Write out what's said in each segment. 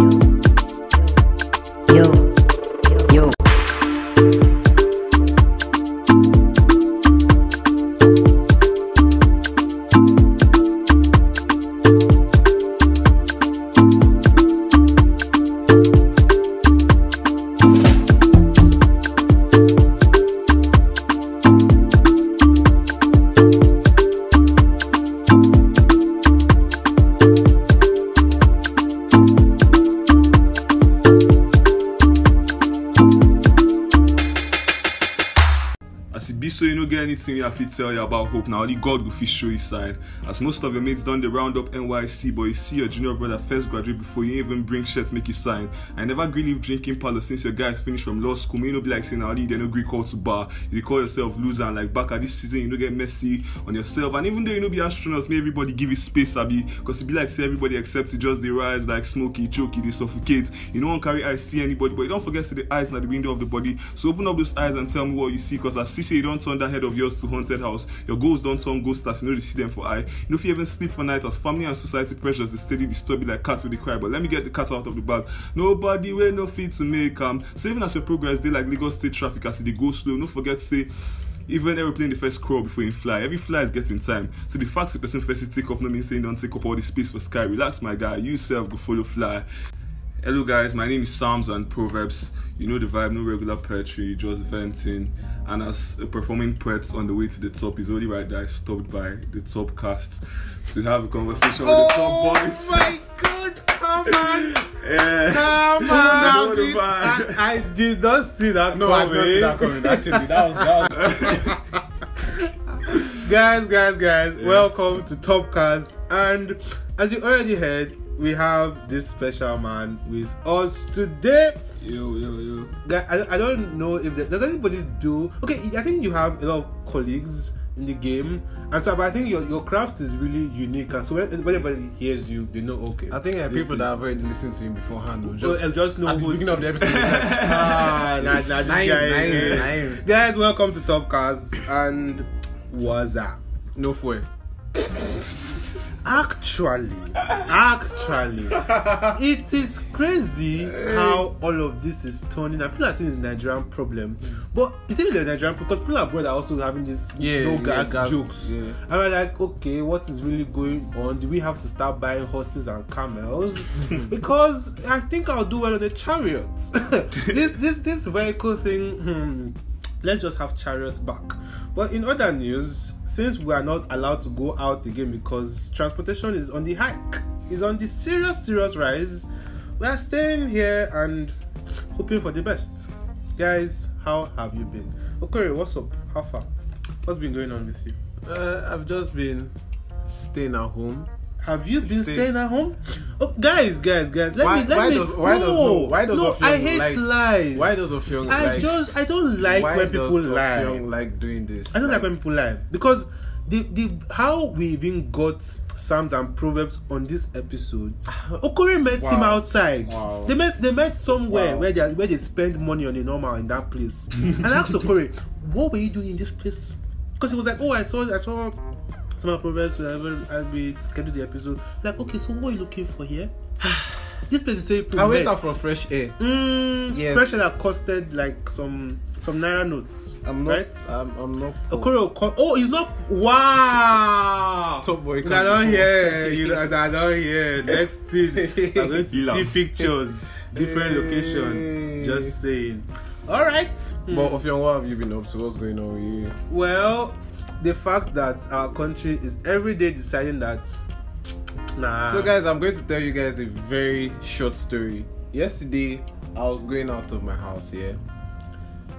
Yo, yo. see I fit tell you about hope now only God go fit show you side. As most of your mates done the round up NYSC but you see your junior brother first graduate before you even bring shirts make you sign. I never gree leave drinking parlour since your guys finish from law school. May you no be like say na only you dey no gree call to bar. You call yourself loser and like back at this season you no get messy on yourself. And even though you no be astronauts, may everybody give you space abi. Cause e be like say everybody except you just dey rise like smoky, choky, they suffocate. You no wan carry eyes see anybody but you don't forget say the eyes na the window of the body. So open up those eyes and tell me what you see cause I see you don turn that head of yours to haunted house. Your goals don't turn ghost stars, you no you see them for eye. You no fit even sleep for night as family and society pressures dey steady disturb you like cats with the cry. But let me get the cat out of the bag. Nobody wey no fit to make am. So even as your progress they like Lagos state traffic as dey go slow, no forget to say even aeroplane the first crawl before you fly every fly is getting time so the fact say person first take off no mean say im don take up all the space for sky relax my guy you sef go follow fly hello guys my name is psalms and proverbs you know the vibe no regular poetry just venting and as a performing poet on the way to the top is only right that i stopped by the top cast to have a conversation with the top oh boys Oh my god, come on. yeah Come on. I. I did not see that No, I coming. did not see that coming. Actually, that was that was. guys, guys, guys, welcome to Topcast. And as you already heard, we have this special man with us today. yo yo yo I, I don't know if there, does anybody do. Okay, I think you have a lot of colleagues in the game, and so but I think your, your craft is really unique. And so when, anybody hears you, they know okay. I think uh, people is- that have already listened to him beforehand will just, and just know at the beginning of the episode. ah, nah, nah, this Nine, guy. nine, eh. nine. Guys, welcome to Topcast and what's up? no fuel. Actually, actually, it is crazy how all of this is turning. And people are saying it's a Nigerian problem, but it's even a Nigerian problem because people abroad are also having these Yeah, no yeah, gas, gas, jokes. yeah. And we're like, okay, what is really going on? Do we have to start buying horses and camels? because I think I'll do well on the chariot. this this this vehicle thing. Hmm, let's just have chariots back. But in other news, since we are not allowed to go out again because transportation is on the hike, is on the serious, serious rise, we are staying here and hoping for the best. Guys, how have you been? Okay, what's up? How far? What's been going on with you? Uh, I've just been staying at home. Have you been Stay- staying at home? Oh, guys, guys, guys, let Why- me let why me. does- why does no, no- why does no, I hate like- lies. Why does I like? just I don't like when people lie. Like doing this? I don't like when people lie because the the how we even got Psalms and Proverbs on this episode. Okorie met him outside. Wow. They met they met somewhere Wow. where they where they spend money on the normal in that place. and I asked Okorie, what were you doing in this place? Because he was like, oh, I saw I saw some of Proverbs whenever I we scheduled the episode. Like, okay, so what are you looking for here? this place is so I went met. out for fresh air. Mm, Yes. fresh air that costed like some some naira notes. I'm not. right. I'm, I'm not. Okoro, Oko- oh, he's not. Wow. Top boy I can't don't hear. You, I don't hear. Next thing, I'm going to see Ilam. pictures, different location. Just saying. All right. Hmm. But Offiong, what have you been up to? What's going on with you? Well, the fact that our country is every day deciding that. Nah. So, guys, I'm going to tell you guys a very short story. Yesterday, I was going out of my house here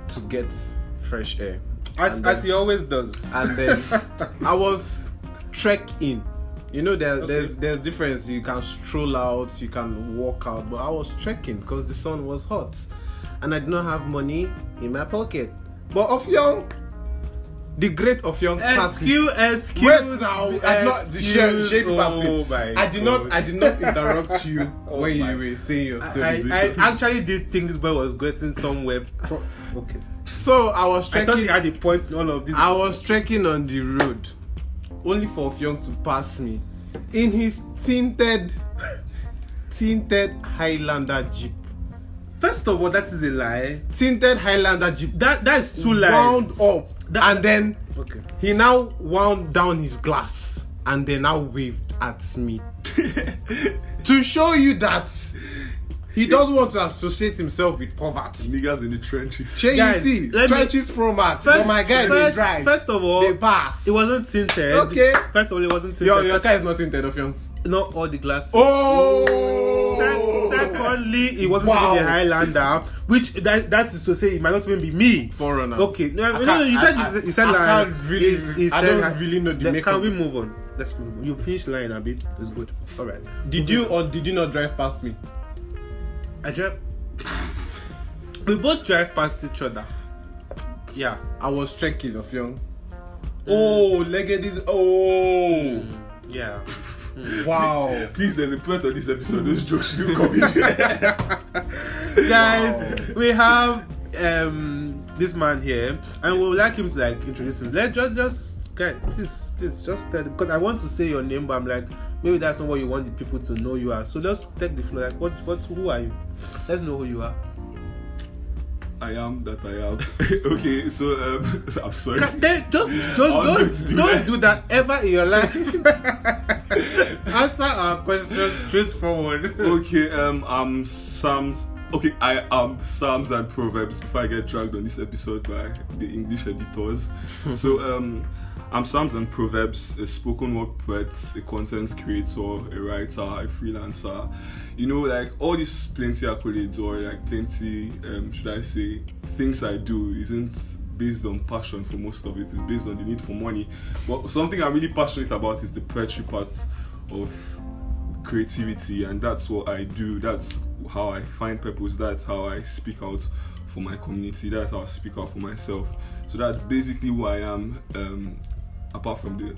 to get fresh air, as, and as he always does. and then I was trekking. You know, there, Okay. there's there's difference. You can stroll out, you can walk out, but I was trekking because the sun was hot, and I did not have money in my pocket. But Offiong, the great passed me. excuse, excuse. Wait now, I not the shade, excuse- shade oh I did not God. I did not interrupt you Oh when my- you were saying your I, story. I actually did think this boy was getting somewhere. Okay. so I was I thought trekking. had a point in all of this. I was trekking on the road, only for Ofyong to pass me in his tinted tinted Highlander Jeep. First of all, that is a lie. Tinted Highlander Jeep. That that is two lies. Wound up. That- and then Okay. he now wound down his glass and then now waved at me. to show you that he doesn't want to associate himself with poverty. Niggas in the trenches. Shey Guys, you see, let me- trenches pro max. First, but my guy first, they drive. first of all, they pass. it wasn't tinted. Okay. First of all, it wasn't tinted. your, your car is not tinted, Offiong. Not all the glasses. Oh. Sec- secondly, it wasn't Wow. even a Highlander, which that, that is to say it might not even be me. Forerunner. Okay, no, no, no, you said I- I- you said I like can't really- it's- it's I don't really know the makeup. Can we move on? Let's move on. You finish line, Abi. It's good. All right. Did you or did you not drive past me? I drive. we both drive past each other. Yeah. I was checking Offiong. Mm. Oh, legged is oh. Yeah. Wow. Please, there's a point on this episode. Those jokes should come in. guys we have um this man here and we would like him to like introduce him let's just just guys please please just tell because i want to say your name but i'm like maybe that's not what you want the people to know you are so just take the floor like what what who are you let's know who you are I am that I am. okay, so um, I'm sorry. Then just don't don't do don't that. do that ever in your life answer our questions straightforward Okay, um, I'm Psalms. Okay, I am Psalms and Proverbs. Before I get dragged on this episode by the English editors, so um, I'm Psalms and Proverbs, a spoken word poet, a content creator, a writer, a freelancer. You know, like all these plenty accolades or like plenty, um, should I say, things I do isn't based on passion for most of it. It's based on the need for money. But something I'm really passionate about is the poetry part of creativity and that's what I do. That's how I find purpose. That's how I speak out for my community. That's how I speak out for myself. So that's basically who I am. Um, apart from the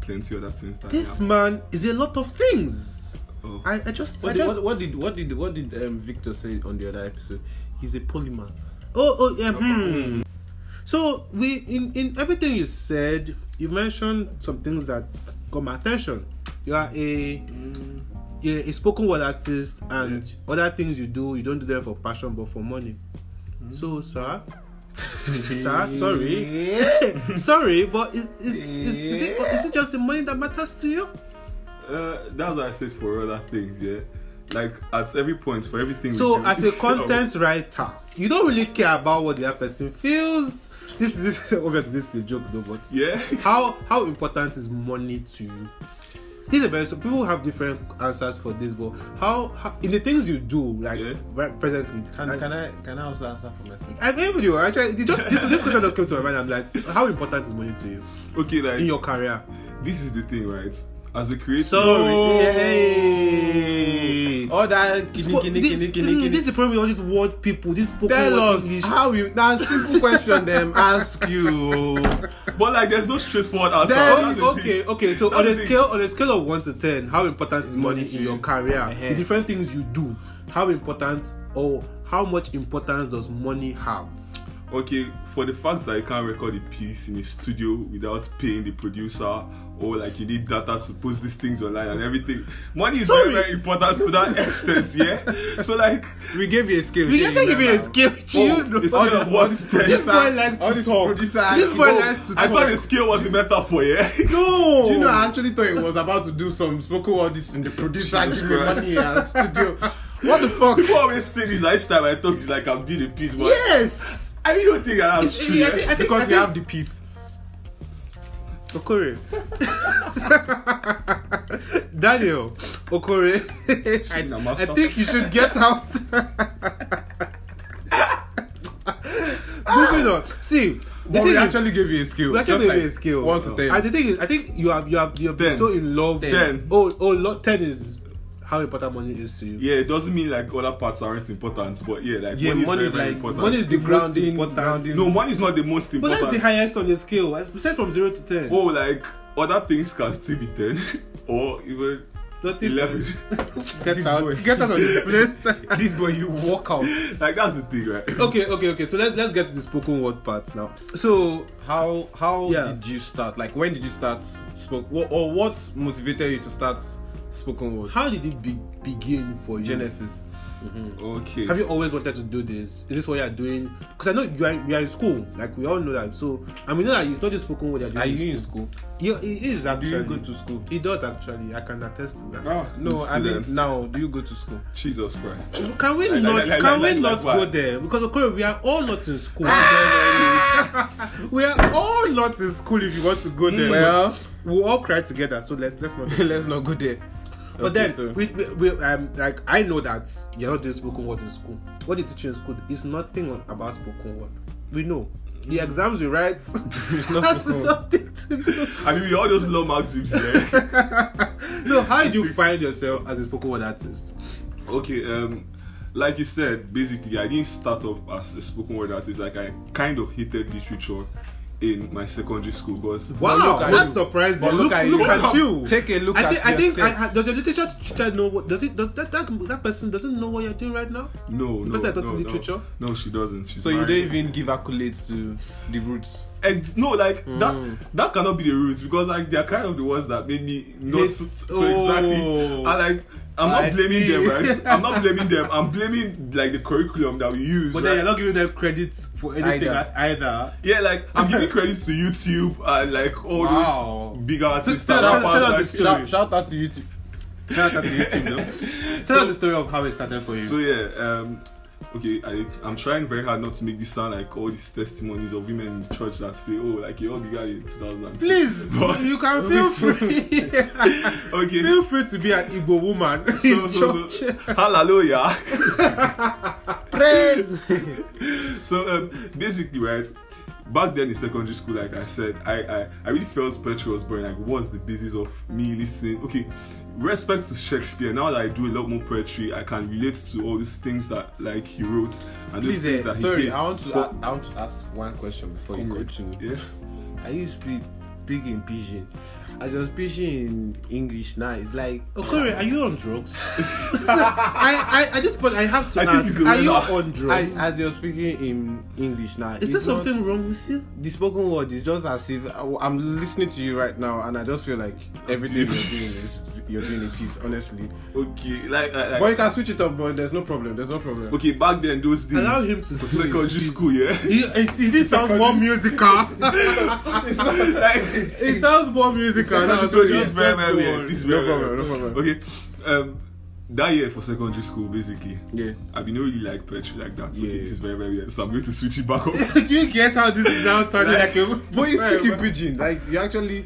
plenty other things that this I man is a lot of things Oh. I, I just What I did, just what, what did what did what did um, Victor say on the other episode? He's a polymath. Oh, oh, yeah. Hmm. So we in in everything you said, you mentioned some things that got my attention. You are a you're a spoken word artist, and other things you do, you don't do them for passion but for money. So, sir, sir, sorry, sorry, but is is, is, is it is it just the money that matters to you? Uh, that's what I said for other things. Yeah, like at every point for everything. So, as a content writer, you don't really care about what the other person feels. This is this obviously this is a joke though, but yeah. how how important is money to you? This is a very so people have different answers for this, but how, how in the things you do like Yeah. right presently? Can, I, can I can I also answer for myself? I agree with you. Actually, just this, this question just came to my mind. I'm like, how important is money to you Okay, like in your career? this is the thing, right? As a creator, Hey. All that kini kini This- kini mm, kini kini. This is the problem with all these word people. This spoken Tell word us English. how you now simple question them ask you. but like there's no straightforward answer. That's okay, okay. So That's on a thing. scale on a scale of one to ten, how important is money in your career? Uh-huh. The different things you do, how important or how much importance does money have? Okay, for the fact that I can't record a piece in a studio without paying the producer or like you need data to post these things online and everything, money is Sorry. very very important to that extent. Yeah. So like, We gave you a scale. We actually give you a which oh, you know. not of what This boy likes all to this talk. producer. This boy Oh, likes to I thought the talk. scale was a metaphor. Yeah. No. You know, I actually thought it was about to do some spoken word this in the producer Jesus Jimmy Christ. Money studio. What the fuck? People always say this. Each time I talk, it's like I'm doing a piece, but Yes. I really don't think that that's true. I yeah. Eh, think- I think- Because I we think- have the piece. Okore. Daniel Okore. I, I think you should get out. Moving on. See, the But we thing is- actually gave you a scale. we actually gave you a skill. One to ten. And the thing is, I think you have you have you have been so in love. Ten. Oh, oh, lo- ten is how important money is to you. Yeah, it doesn't mean like other parts aren't important, but yeah, like yeah, money, money is is very, very like important. money is the most grounding. important. grounding. no, money is not the most important. But important. that's the highest on your scale. We said from zero to ten. Oh, like other things can still be ten or even Nothing. eleven. Get This out. boy. Get out of this place. this boy, you walk out. like that's the thing, right? okay, okay, okay. So let, let's get to the spoken word part now. So How how Yeah. did you start? Like when did you start spoke? What, or what motivated you to start spoken word. How did it be- begin for you? Genesis. Okay. Have you always wanted to do this? Is this what you're doing? Because I know you are, you are in school, like we all know that. So, and we know that it's not just spoken word. Are in you in school. Yeah, it is Do actually. you go to school? He does actually. I can attest to that. Ah, No, I mean now. Do you go to school? Jesus Christ. Can we Like- not? like- like- can like- we like not go there? Because of course we are all not in school. Ah! we are all not in school. If you want to go there, Well- but we'll all cry together. So let's let's not. Let's not go there. But Okay, then, so- we, we, we, um, like I know that you're not doing spoken word in school. What they teach you in school is nothing about spoken word. We know the exams we write not has spoken nothing to do. I mean, we all those low maxims there. So how do you find yourself as a spoken word artist? okay, um, like you said, basically, I didn't start off as a spoken word artist. Like, I kind of hated literature in my secondary school because Wow, look at that's you. surprising. But look, look at look you. at you. Take a look I at think, I think. I, I- does your literature teacher know what does it does that, that that person doesn't know what you're doing right now? no, no, person that taught no, you no. literature? No, she doesn't. She's So you don't even give accolades to the roots. Ex- no, like Mm. that. That cannot be the roots because like they are kind of the ones that made me not so, so oh. exactly. And like I'm not I blaming see. them, right? I'm not blaming them. I'm blaming like the curriculum that we use. But right? then you're not giving them credit for anything Either. either. either. Yeah, like I'm giving credit to YouTube and like all Wow. those big artists. tell- that tell- tell us like-. Shout, shout out to YouTube. Shout out to YouTube, though. Tell So- us the story of how it started for you. So yeah, um, okay, I I'm trying very hard not to make this sound like all these testimonies of women in church that say, oh, like you all began in 2002. Please, But- you can feel free. okay. feel free to be an Igbo woman so, in so, church. so, hallelujah. Praise. so um, basically, right. Back then in secondary school, like I said, I, I, I really felt poetry was boring. Like, what's the business of me listening? Okay, respect to Shakespeare. Now that I do a lot more poetry, I can relate to all these things that like he wrote and Please, things eh, that he sorry, did. I want to But- I, I want to ask one question before you go to. yeah. I used to be big in pidgin. I was speaking in English now. It's like Okore, are you on drugs? I, I, at this point, I have to I ask: he's Are you winner. on drugs? I, as you're speaking in English now. Is there it's not- something wrong with you? the spoken word is just as if I- I'm listening to you right now, and I just feel like everything you're doing is you're doing a piece. Honestly, Okay, like, like, like but you can switch it up. But there's no problem. There's no problem. okay, back then those days. Allow him to for do his secondary school, yeah. He, see, this sounds more musical. like, it sounds more musical now. so So this is very, very weird. This is No very, problem, very- no problem. Okay, um, that year for secondary school, basically, Yeah. I been really like poetry like that. Okay, Yeah. this is very, very weird. So I'm going to switch it back up. You get how this is now turning like a? But you speak in pidgin, like you actually.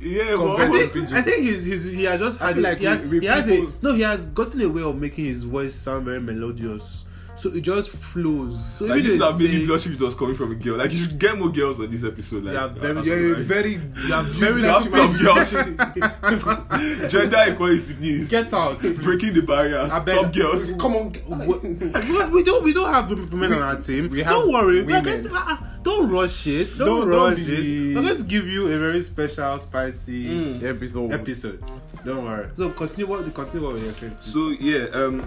yeah, I but it. think, I think he's, he's, he has just had like he, has, we- he has a no he has gotten a way of making his voice sound very melodious so it just flows so like even this would though have he's made me saying- if it was coming from a girl. Like you should get more girls on this episode. Like They are very- uh, You're like, very. You have Very useless top girls. gender equality, please. get out please. Breaking the barriers. I beg- Top girls. Come on. we, we don't we don't have women on our team We have don't worry we're women. going to, uh, don't rush it don't, Don't- don't rush be- it we're going to give you a very special spicy Mm. Episode. episode don't worry so continue what continue what you're saying please. So yeah, um,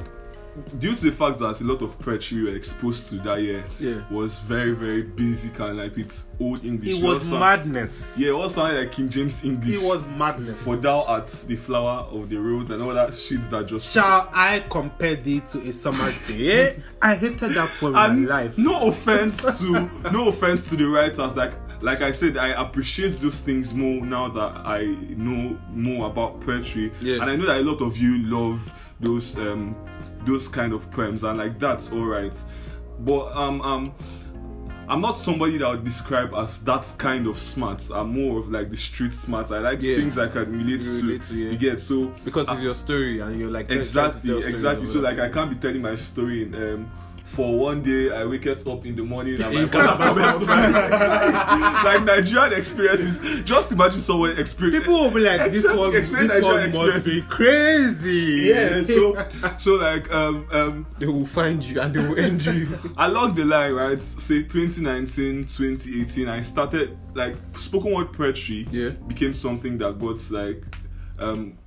due to the fact that a lot of poetry we were exposed to that year Yeah. was very very basic and like with old English. it was madness Yeah, it all sounded like King James English. it was madness For thou art the flower of the rose and all that shit that just. Shall I compare thee to a summer's day? I hated that poem in my life. no offense to no offense to the writers like like I said I appreciate those things more now that I know more about poetry Yeah. and I know that a lot of you love those um those kind of poems and like that's all right but um um I'm not somebody that would describe as that kind of smart. I'm more of like the street smart. I like Yeah. things I can relate, You to. relate to, yeah. You get so Because it's your story and you're like exactly exactly so like i can't be telling my story in um for one day i wake up in the morning and my mother comes like nigerian experiences just imagine someone experience People will be like, this one, this one must be crazy. yeah so so like um um They will find you and they will end you. along the line right say 2019 2018 i started like spoken word poetry Yeah. became something that got like um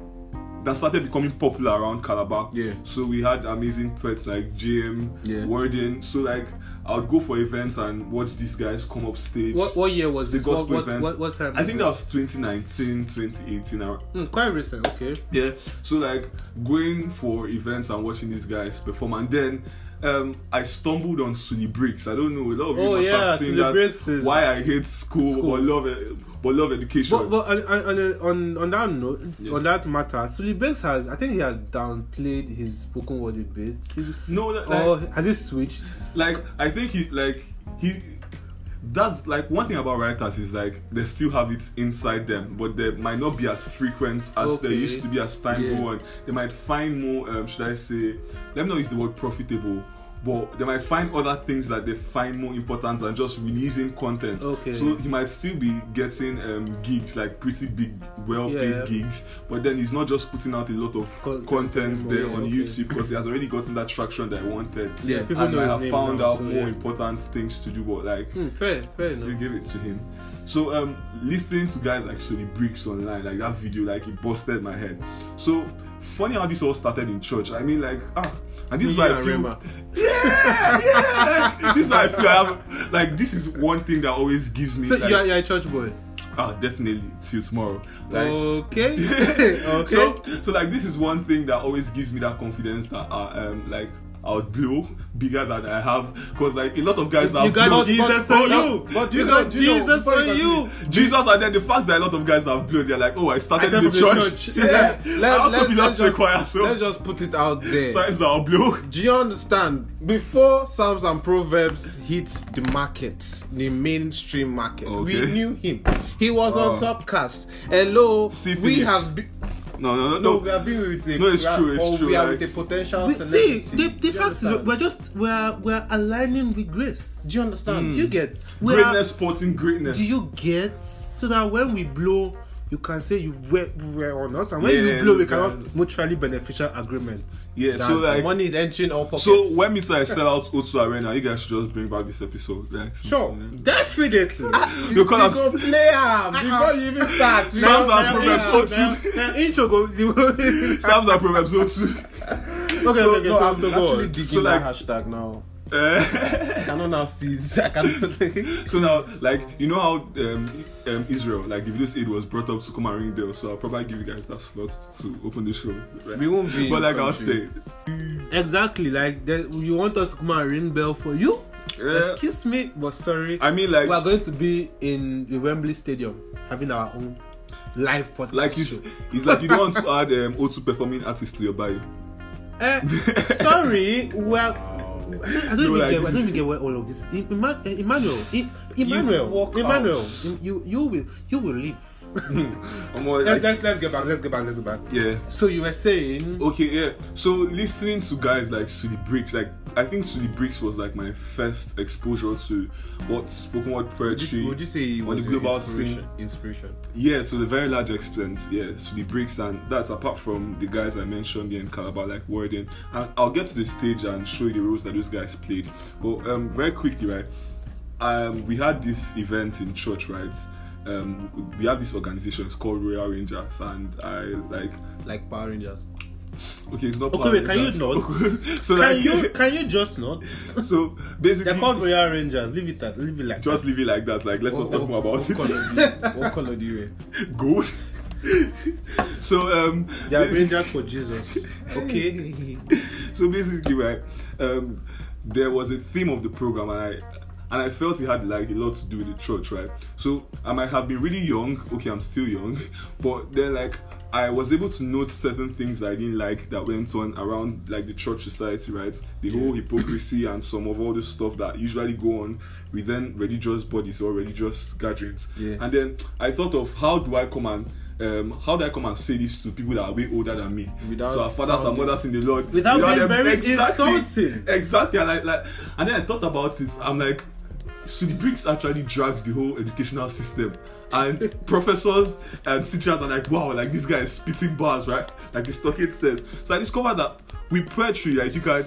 that started becoming popular around Calabar. Yeah. So we had amazing poets like JM, Yeah. Warden. So like I would go for events and watch these guys come up stage. What what year was the this? Gospel what, events. what, what time? I think that was was 2019, 2018. around- this? Hmm, quite recent. Okay. Yeah. So like going for events and watching these guys perform, and then um, I stumbled on Suli Breaks. I don't know. A lot of you Oh, must yeah, have seen Suli that. Breaks is- Why I hate school, School. but love it, but love education. But, but on, on, on, on that note, Yeah. on that matter, Sully Banks has, I think he has downplayed his spoken word a bit. No, that, like, or has he switched? like I think he like he that's like one thing about writers is like they still have it inside them, but they might not be as frequent as they used to be as time Yeah. go on. They might find more, um, should I say, let me not use the word profitable, but they might find other things that they find more important than just releasing content. Okay. So he might still be getting um, gigs, like pretty big, well-paid Yeah. gigs, but then he's not just putting out a lot of Con- content content there anymore, on okay. YouTube because he has already gotten that traction that he wanted. Yeah, people and know might his have name found now, out so more yeah. important things to do, but like Hmm, fair, fair still enough. give it to him. So um listening to guys like Suli Breaks online, like that video, like it busted my head. So funny how this all started in church. I mean like ah and this is why I feel Rema. yeah, yeah, like, this is why I feel I have like this is one thing that always gives me So like, you are, you are a church boy. ah definitely till tomorrow. Like okay. okay. so, so like this is one thing that always gives me that confidence that uh, um like I'll blow bigger than I have because like a lot of guys have got blown- Jesus but- on but- you. but you you got know- Jesus on you. Jesus and then the fact that a lot of guys have blown they're like oh I started I in the church, church. yeah Let- I also let- belong to just- choir so Let's just put it out there. signs that I'll blow Do you understand? Before Psalms and Proverbs hit the market, the mainstream market, we Okay. knew him. He was Oh. on top cast. Hello, See, we have been, no no no no, no we have been with a No, it's are- true, it's true, We are like- with a potential. We- see, the, Do the you fact is, we're just we're we're aligning with grace. Do you understand? Do you get? We are- greatness sporting greatness do you get? So that when we blow, you can say you were, were on us, and when Yeah, you blow, we yeah. can have mutually beneficial agreements. yeah so like money is entering all pockets. so when me too I sell out O2 Arena you guys should just bring back this episode like Sure, yeah. definitely. you you call go am play am before you even start. Psalms Now- and now- Proverbs now- O2 now- now intro go. Psalms and Proverbs O2 Okay, So, okay, okay. No, so, I'm so actually digging So, like- that hashtag now. I cannot now see. I cannot. So now, like you know how um, um, Israel, like the videos aid was brought up to come and ring bells, so I'll probably give you guys that slot to open the show. Right? We won't be. But like I'll say, Exactly, like the, you want us to come and ring bell for you? Yeah. Excuse me, but sorry. I mean, like, we are going to be in the Wembley Stadium having our own live podcast. like show. it's, it's like you don't want to add um, O2 performing artists to your bio. Eh, sorry, well, I don't even like get. I don't even get where all of this. Eh, Emmanuel, E- Emmanuel, walk Emmanuel, you you will you will leave. I'm more Let's like, let's let's get back. Let's get back. Let's get back. yeah. So you were saying, Okay, yeah. So listening to guys like Suli Breaks, like I think Suli Breaks was like my first exposure to what spoken word poetry. Would you say he on was the your global inspiration? scene. Inspiration. Yeah, to a very large extent, yeah, to the bricks, and that's apart from the guys I mentioned here in Calabar, like Warden. And I'll get to the stage and show you the roles that those guys played. But um, very quickly, right? Um, we had this event in church, right? Um, we have this organization called Royal Rangers, and I like Like Power Rangers. okay, it's not Okay, Power wait, can you not? so can like, you can you just not? so basically, They're called Royal Rangers. Leave it at leave it like just that. leave it like that. Like, let's not talk more about what it. Color you, what color do you wear? Gold. so um, They are Rangers for Jesus. Okay. so basically, right, um, there was a theme of the program, and I and I felt it had like a lot to do with the church, right? So I might have been really young. Okay, I'm still young, but then like I was able to note certain things I didn't like that went on around like the church society, right? The whole hypocrisy and some of all the stuff that usually go on within religious bodies or religious gatherings. Yeah. And then I thought of how do I come and um, how do I come and say this to people that are way older than me? Without so our fathers and mothers in the Lord. Without being them- very insulting. Exactly. And, like, like, and then I thought about it. I'm like, so the Breaks actually dragged the whole educational system. And professors and teachers are like, wow, like this guy is spitting bars, right? Like his talking says. So I discovered that with poetry, like you can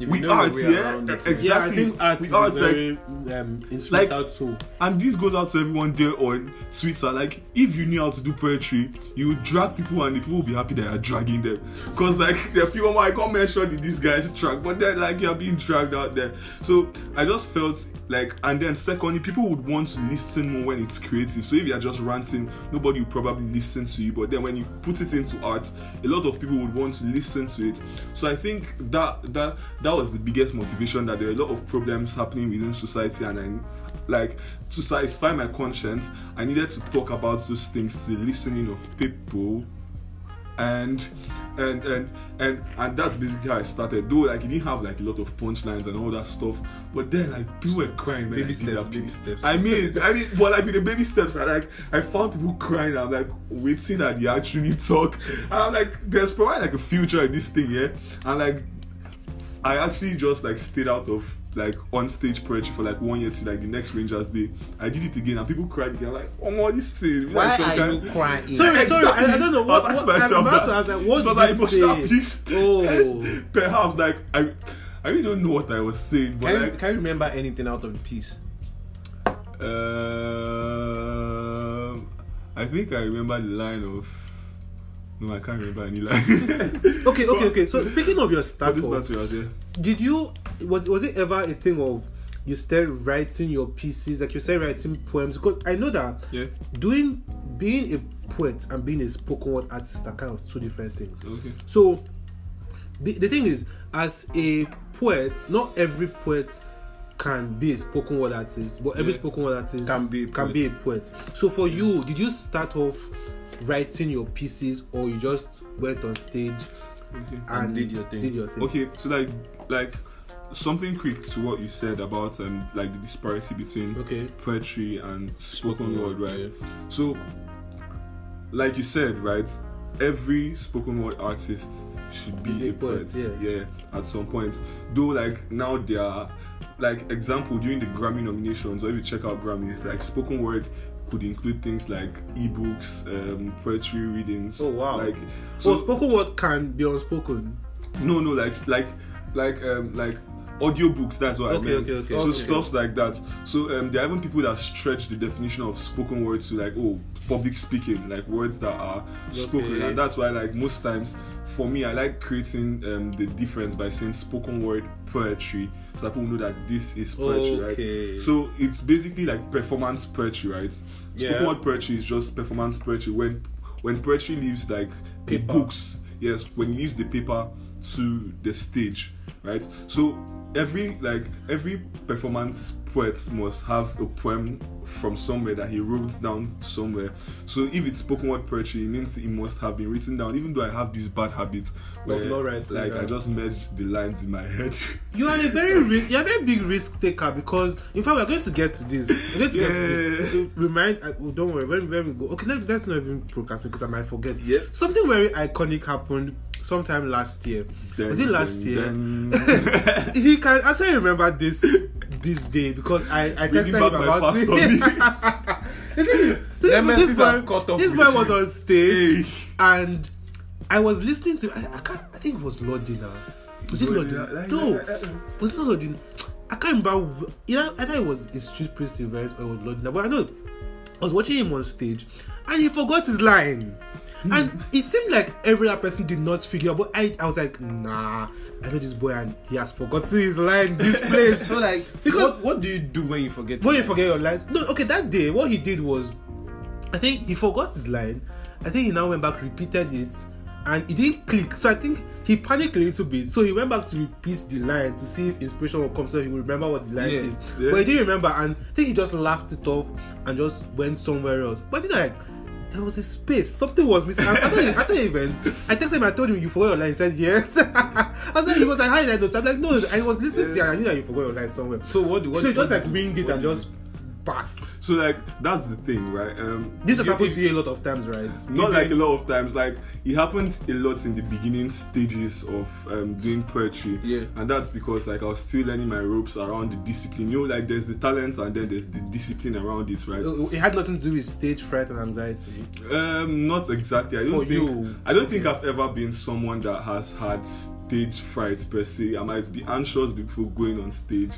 If we you know are yeah exactly Yeah, I think art we is are a like very um, instrumental tool. and this goes out to everyone there on Twitter. Like, if you knew how to do poetry, you would drag people, and the people will be happy that you're dragging them. Because, like, there are few more I can't mention in this guy's track, but then, like, you're being dragged out there. So, I just felt like, and then, secondly, people would want to listen more when it's creative. So, if you're just ranting, nobody will probably listen to you. But then, when you put it into art, a lot of people would want to listen to it. So, I think that that that was the biggest motivation that there are a lot of problems happening within society, and I like to satisfy my conscience i needed to talk about those things to the listening of people and and and and and that's basically how i started. Though like it didn't have like a lot of punchlines and all that stuff but then like people were crying Baby did steps, baby steps. i mean i mean but like with the baby steps i like i found people crying. I'm like waiting that they actually talk. And i'm like there's probably like a future in this thing yeah? And like I actually just like stayed out of like on stage poetry for like one year till like the next Rangers Day. I did it again and people cried again. I'm like, oh my this thing. Why like, are kind- you crying? Sorry, sorry, I, I don't know I was what. asking what myself I'm about that. to ask, like, what it was did like you say? piece. Oh. Perhaps like I I really don't know what I was saying, but Can, you, like can you remember anything out of the piece? um, I think I remember the line of no, I can't remember any line. Okay, okay, okay. So speaking of your I was here. did you was was it ever a thing of you started writing your pieces like you started writing poems because I know that Yeah. doing being a poet and being a spoken word artist are kind of two different things. Okay. So the, the thing is, as a poet, not every poet can be a spoken word artist, but every Yeah. spoken word artist Can be a can be a poet. So for you, did you start off writing your pieces or you just went on stage Okay. and, did your thing? Did your thing. Okay, so like like something quick to what you said about um like the disparity between Okay. poetry and spoken, Spoken word, right? yeah. So like you said, right, every spoken word artist should be a, poet, poet. Yeah. at some point. Though like now they are like example during the Grammy nominations, or if you check out Grammys, like spoken word could include things like ebooks, um, poetry readings. Oh, wow. Like So spoken word can be unspoken. no, no, like like like um like audiobooks, that's what Okay, I meant. okay, okay. So Okay. stuffs like that. So um there are even people that stretch the definition of spoken words to like oh public speaking, like words that are spoken. And that's why like most times for me I like creating um the difference by saying spoken word poetry so that people know that this is poetry, Okay. right? So it's basically like performance poetry, right? Spoken Yeah. word poetry is just performance poetry when when poetry leaves like the Paper. books yes when he leaves the paper to the stage right so every like every performance poet must have a poem from somewhere that he wrote down somewhere so if it's spoken word poetry it means it must have been written down even though i have these bad habits where not writing like i just merge the lines in my head You are a very ri- you are a very big risk taker because in fact we are going to get to this. We're going to get to this. Uh, Remind uh, oh, don't worry when, when we go. Okay, let, let's not even procrastinate because I might forget. Yeah. Something very iconic happened sometime last year. was it Then- last year? then- he can actually remember this this day because I I texted him about it. So this boy, this boy was on stage Hey. and I was listening to. I, I can't. I think it was Lodina. Was it like- No, was it not Lodina? I can't remember. wh- Either, either it was a street priest event or Lodina, but I know I was watching him on stage and he forgot his line. Hmm. And it seemed like every other person did not figure out, but I, I was like, nah, I know this boy and he has forgotten his line this place. So like, Because- what, what do you do when you forget? when you forget your lines. No, okay, that day what he did was, I think he forgot his line. I think he now went back, repeated it, and it didn't click. So I think he panicked a little bit. So he went back to repeat the line to see if inspiration will come, so he will remember what the line Yeah, is. yeah. But he didn't remember, and I think he just laughed it off and just went somewhere else. But then like. There was a space. Something was missing. After the, after the event, I texted him. I told him you forgot your line. He said yes. I said he was like, "How did I know?" So I'm like, "No, I was listening to you. I knew that you forgot your line somewhere." So what? What? so he just like winged it and you just passed. so like that's the thing right um This has happened to you a lot of times, right? not Even- like a lot of times like it happened a lot in the beginning stages of um, doing poetry Yeah. and that's because like i was still learning my ropes around the discipline you know like there's the talent and then there's the discipline around it right It had nothing to do with stage fright and anxiety. um not exactly i don't For think you. i don't think i've ever been someone that has had stage fright per se. I might be anxious before going on stage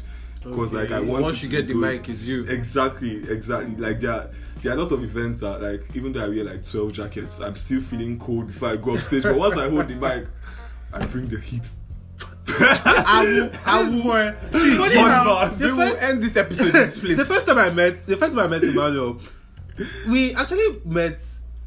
because like I Okay. want Once you to get the mic, it's you. Exactly, exactly. Like there, are, there are a lot of events that like even though I wear like twelve jackets, I'm still feeling cold before I go up stage. But once I hold the mic, I bring the heat. I will, I will. See, funny how the we will end this episode in this place. the first time I met, the first time I met Emmanuel, we actually met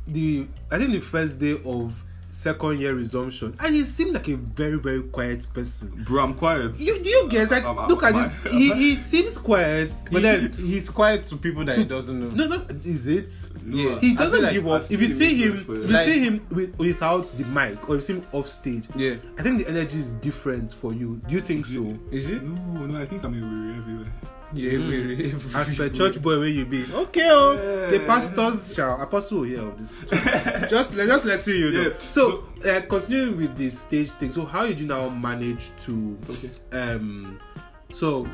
the, I think the first day of second year resumption, and he seemed like a very very quiet person. Bro, I'm quiet. You, you guys like Um, um, look at this. He, he seems quiet, but then he's quiet to people that he doesn't know. no, no, is it? Yeah. He doesn't like give I up. If you see him, if you Like- see him with, without the mic, or you see him off stage, Yeah. I think the energy is different for you. Do you think so? Is it? No, no, I think I'm a weary everywhere. Yeah, we As per church boy, where you be? Okay, oh, the pastors shall apostle hear of this. just, let- just letting you know. Yeah, So, uh, continuing with the stage thing. So, how did you now manage to? Okay. Um, so,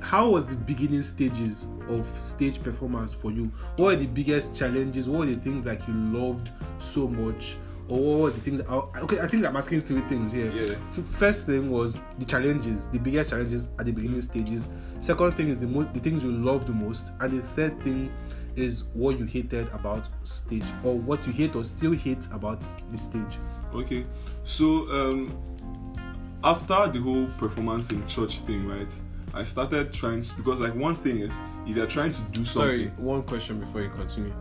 how was the beginning stages of stage performance for you? What were the biggest challenges? What were the things like you loved so much? Or what were the things? That, oh, okay, I think I'm asking three things here. Yeah. F- first thing was the challenges, the biggest challenges at the beginning stages. Second thing is the most, the things you love the most, and the third thing is what you hated about stage, or what you hate or still hate about the stage. Okay, so um, after the whole performance in church thing, right? I started trying to because like one thing is if you're trying to do something. Sorry, one question before you continue.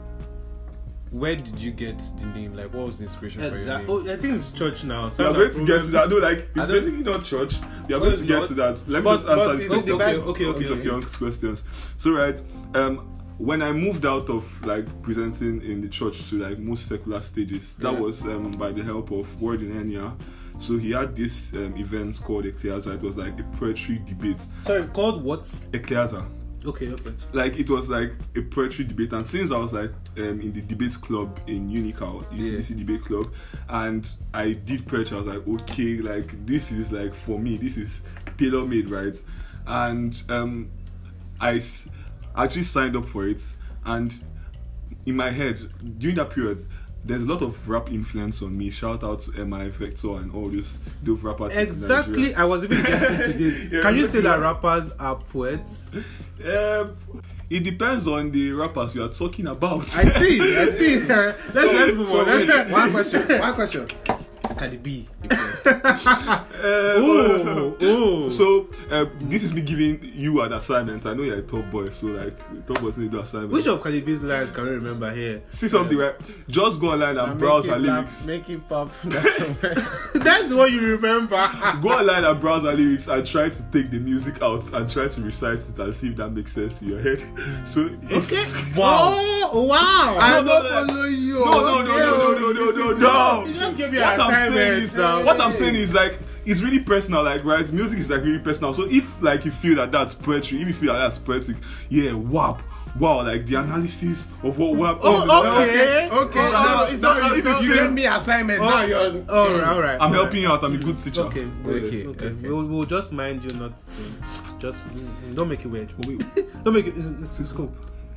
Where did you get the name? Like, what was the inspiration for your name? Oh, I think it's church now. We are going to get to that. No, like it's basically not church. We are going to get to that. Let me just answer but this it's question. the Bible- okay, okay, Piece of okay. young questions. So right, um, when I moved out of like presenting in the church to like most secular stages, that Yeah. was um, by the help of Word in Enya. So he had this um, event called Ecclesia. It was like a poetry debate. Sorry, called what? Ecclesia. Okay, okay. like it was like a poetry debate and since i was like um, in the debate club in unical ucdc debate club and i did poetry i was like okay like this is like for me this is tailor made right and um i s- actually signed up for it and in my head during that period there's a lot of rap influence on me. Shout out to MI Vector and all these dope rappers. Exactly. I was even getting to this. Yeah, Can you say that rappers are poets? Um, it depends on the rappers you are talking about. I see. I see. let's let's move So on. Let's, one question. One question. Is Cardi B a poet? Ooh, ooh. So uh, this is me giving you an assignment. I know you're a top boy, so like top boys need to do assignment. Which of Cardi B's lines can you remember here? See something right? Just go online and browse her lyrics. Make it pop. That's somewhere. That's the one you remember. Go online and browse her lyrics and try to take the music out and try to recite it and see if that makes sense in your head. So okay. Wow. Oh, wow. I I no, don't no, follow you. no, no, no, no, no, no, no, no. You just give me What an I'm saying assignment is, now. what I'm saying is like it's really personal, like right? Music is like really personal. So if like you feel that that's poetry, if you feel that that's poetic, yeah, wap. Wow, like the analysis of what WAP. Oh, okay. Okay, Oh, now, oh, it's alright, if it's you alright. gave me assignment, now you're All right, all right. I'm helping you out. I'm a good teacher. Okay, okay, Okay, okay. okay. We'll, we'll just mind you not to just mm, don't make it weird. Don't make it. It's, it's, it's cool.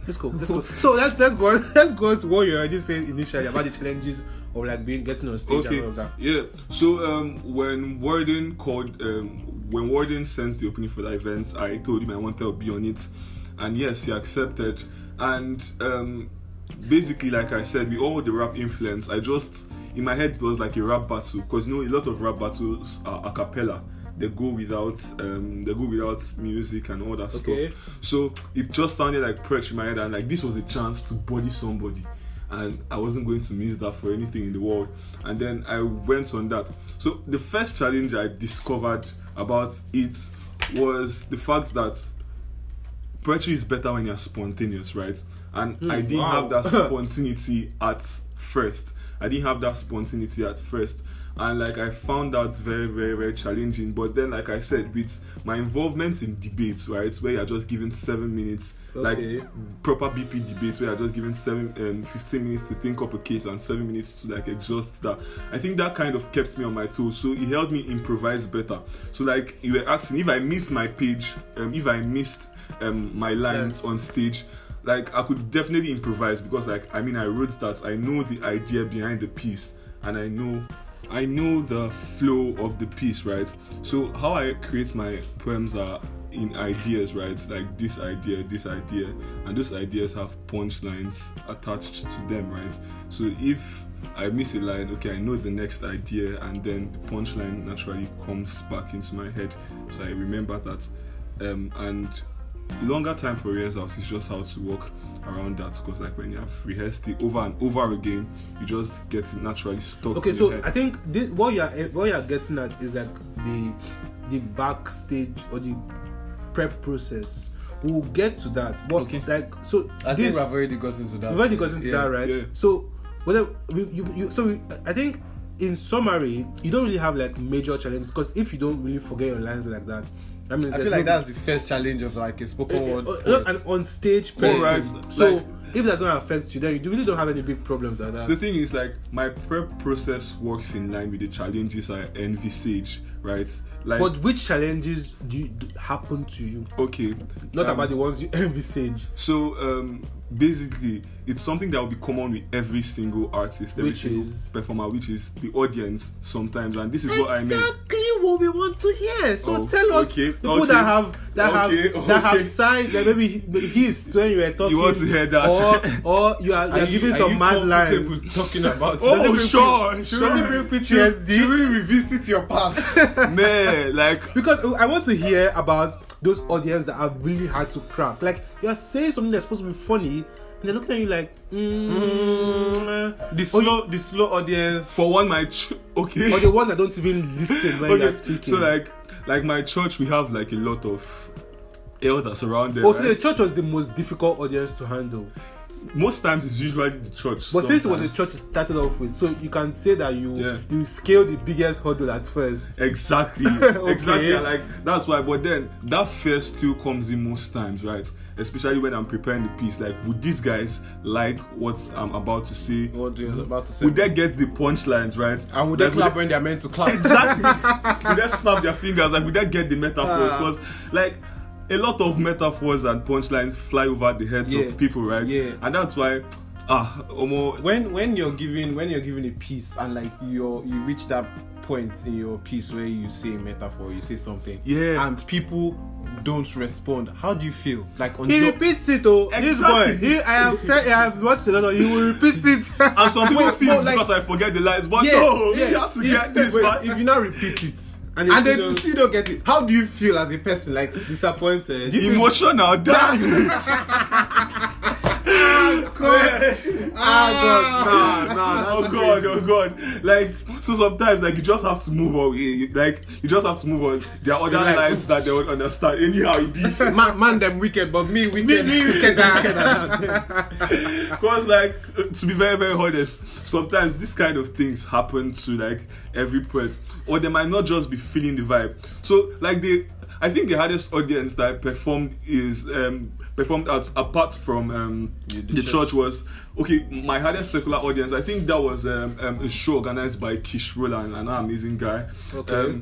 Let's go. Let's go. So let's let's go. Let's go to what you already said initially about the challenges of like being getting on stage Okay. and all of that. Yeah. So um, when Warden called, um, when Warden sent the opening for the event, I told him I wanted to be on it, and yes, he accepted. And um, basically, like I said, with all the rap influence, I just in my head it was like a rap battle because you know a lot of rap battles are a cappella. They go without um, they go without music and all that Okay. stuff. So it just sounded like poetry in my head, and like this was a chance to body somebody, and I wasn't going to miss that for anything in the world. And then I went on that. So the first challenge I discovered about it was the fact that poetry is better when you're spontaneous, right? And I didn't wow. have that spontaneity at first. I didn't have that spontaneity at first. And like I found that very, very, very challenging. But then, like I said, with my involvement in debates, right, where you're just given seven minutes, Okay. like proper BP debates, where you're just given seven, um, 15 minutes to think up a case and seven minutes to like exhaust that. I think that kind of kept me on my toes. So it helped me improvise better. So like you were asking if I missed my page, um, if I missed um, my lines Yes. on stage like i could definitely improvise because like i mean i wrote that i know the idea behind the piece and i know I know the flow of the piece, right? So how I create my poems are in ideas, right? Like this idea, this idea, and those ideas have punchlines attached to them, right? So if I miss a line, okay, I know the next idea, and then the punchline naturally comes back into my head, so I remember that. Um, and longer time for rehearsals is just how to work around that because like when you have rehearsed it over and over again you just get it naturally stuck Okay, in so head. I think this, what you're eh, what you're getting at is like the the backstage or the prep process. We'll get to that, but Okay. like so I this think we've already got into that. we've already got into Yeah. that, right? yeah. So whether we, you, you so we, I think in summary you don't really have like major challenges because if you don't really forget your lines like that, I mean I feel like no- that's the first challenge of like a spoken word. uh, uh, an on stage person. right, So like- if that's not affect you, then you really don't have any big problems like that. the thing is like my prep process works in line with the challenges I envisage, right? Like but which challenges do, you, do happen to you? okay, Not um, about the ones you envisage. So um, basically, it's something that will be common with every single artist, every Which single is? performer, which is the audience sometimes, and this is what I meant. exactly what we want to hear. So Oh, tell us okay, people okay, that have that okay, have that have signed that maybe his when you were talking. want to hear that? or or you are, you are, giving some mad lines. talking about. Oh, Does bring- sure, sure. it bring PTSD? Should we revisit your past? Man, like Because I want to hear about those audience that are really hard to crack. Like you're saying something that's supposed to be funny, and they're looking at you like, mm, the slow, the slow audience. for one, my ch- okay. or the ones that don't even listen when you're okay, speaking. so like, like my church, we have like a lot of elders around there. also, right? the church was the most difficult audience to handle. Most times, it's usually the church. But since it was a church you started off with, so you can say that you Yeah. you scale the biggest hurdle at first. Exactly, Okay. exactly. Like that's why. But then that fear still comes in most times, right? Especially when I'm preparing the piece. Like, would these guys like what I'm about to say? what you're about to say. Would they get the punchlines right? and would they Like, clap when they're meant to clap? Exactly. would they snap their fingers? Like, would they get the metaphors? Ah. Because, like, a lot of metaphors and punchlines fly over the heads Yeah. of people, right? Yeah. And that's why, ah, almost. when when you're giving when you're giving a piece and like you're you reach that point in your piece where you say a metaphor, you say something, Yeah. and people don't respond. How do you feel? Like on He your repeats it, oh, this boy. Exactly. He, I have said, I have watched a lot of. He will repeat it. And some people feel but, like- because I forget the lines, but yeah, no, yeah. you have to If- get this, wait. If you now repeat it. And, and then you don't... still don't get it. How do you feel as a person? Like disappointed? Do Emotional. Damn. Ah, God. Ah, ah God. Nah, nah, oh God, oh God. Like so sometimes like you just have to move on. Like you just have to move on. There are other like, lines that they would understand. Anyhow it be. Man, man them wicked, but me wicked. Me, me wicked. Because like to be very, very honest, sometimes this kind of things happen to like every poet, or they might not just be feeling the vibe. So like the, I think the hardest audience that I performed is um performed at apart from um the the, church. church. was okay. My hardest secular audience, I think that was um, um a show organized by Kish Roland, an amazing guy. Okay.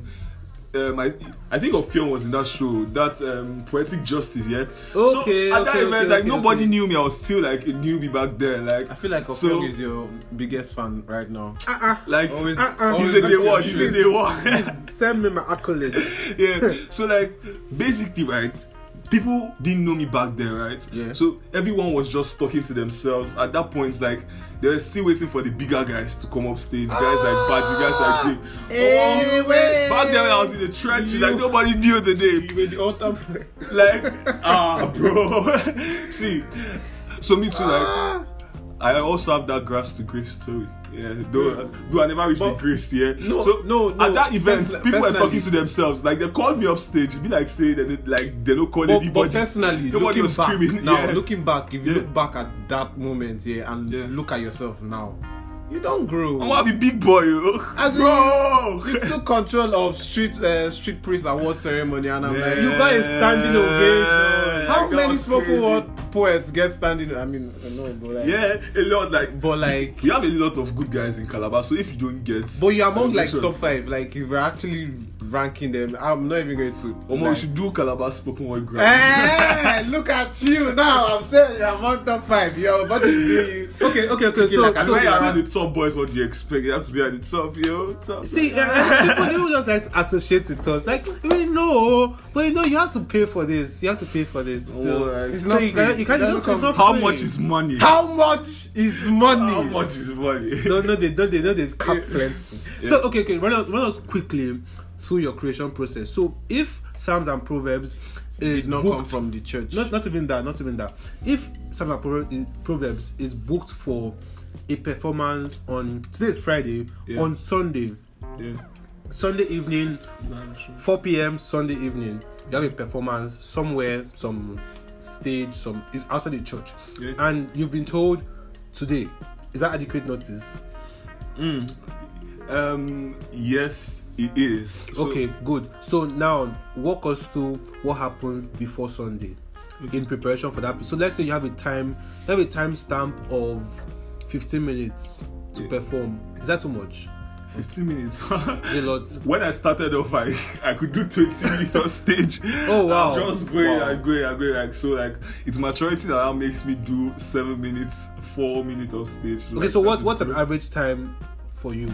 Um, I, I think Offiong was in that show, that um, poetic justice, yeah. Okay, so at that event, okay, like okay, nobody okay. knew me. I was still like a newbie back then. Like I feel like So- Ophel is your biggest fan right now. Uh-uh. like Always, Uh-uh. he's always a got day your one. He's a day one. Send me my accolade. yeah. So like basically, right? People didn't know me back then, right? Yeah. So everyone was just talking to themselves. At that point, like they were still waiting for the bigger guys to come up stage. Guys like Badgie, guys like Jim. Hey, wait. Back then, I was in the trenches. Like nobody knew the name. You were the autumn. like ah bro see so me too like i also have that grass to grace story yeah though, though i never reached the But- grace yeah no, so no, no, at that event person- people were talking to themselves like they called me up stage be like saying that like they don't call but, anybody but personally, nobody was back screaming now, yeah. looking back, if you Yeah. look back at that moment, yeah, and Yeah. look at yourself now, you don't grow. i want to be big boy oh. As in, bro we took control of street uh, street priest award ceremony, and I'm like, You got a standing ovation. how That many spoken crazy. word poets get standing? I mean, I know, but like, yeah a lot like but like, we have a lot of good guys in calabar so if you don't get but you're among like top five. Like, if we're actually ranking them, I'm not even going to. Omo, we like, should do calabar spoken word grab Eh, look at you now. I'm saying you're among top five. Your body is doing you. Okay, okay, okay. So, like so you're around the top boys, what do you expect? You have to be at the top, yo. Top. See, uh, people, people just like associate with us. Like, we know, but you know, you have to pay for this. You have to pay for this. So, Alright. It's so not you, free. You can't It just. doesn't It's not How free. much is money? How much is money? How much is money? No, no, they don't. They don't. They cap plenty. Yeah. So, okay, okay. Run us, run us quickly through your creation process. So, if Psalms and Proverbs is not booked, come from the church. not not even that, not even that. If Psalms and Proverbs- Proverbs is booked for a performance on today is Friday Yeah. on Sunday, yeah. Sunday evening, 4 p.m. Sunday evening, you have a performance somewhere, some stage, some is outside the church, Yeah. and you've been told today. Is that adequate notice? Um. Yes, it is. So- okay, good. So now walk us through what happens before Sunday in preparation for that. So let's say you have a time, you have a time stamp of 15 minutes to Yeah. perform. Is that too much? 15 minutes. A lot? when I started off, I I could do 20 minutes on stage. Oh, wow. I'm just going Wow. and going and going like so. Like it's maturity that now makes me do seven minutes, four minutes of stage. Okay, Like, so what's what's an average time for you?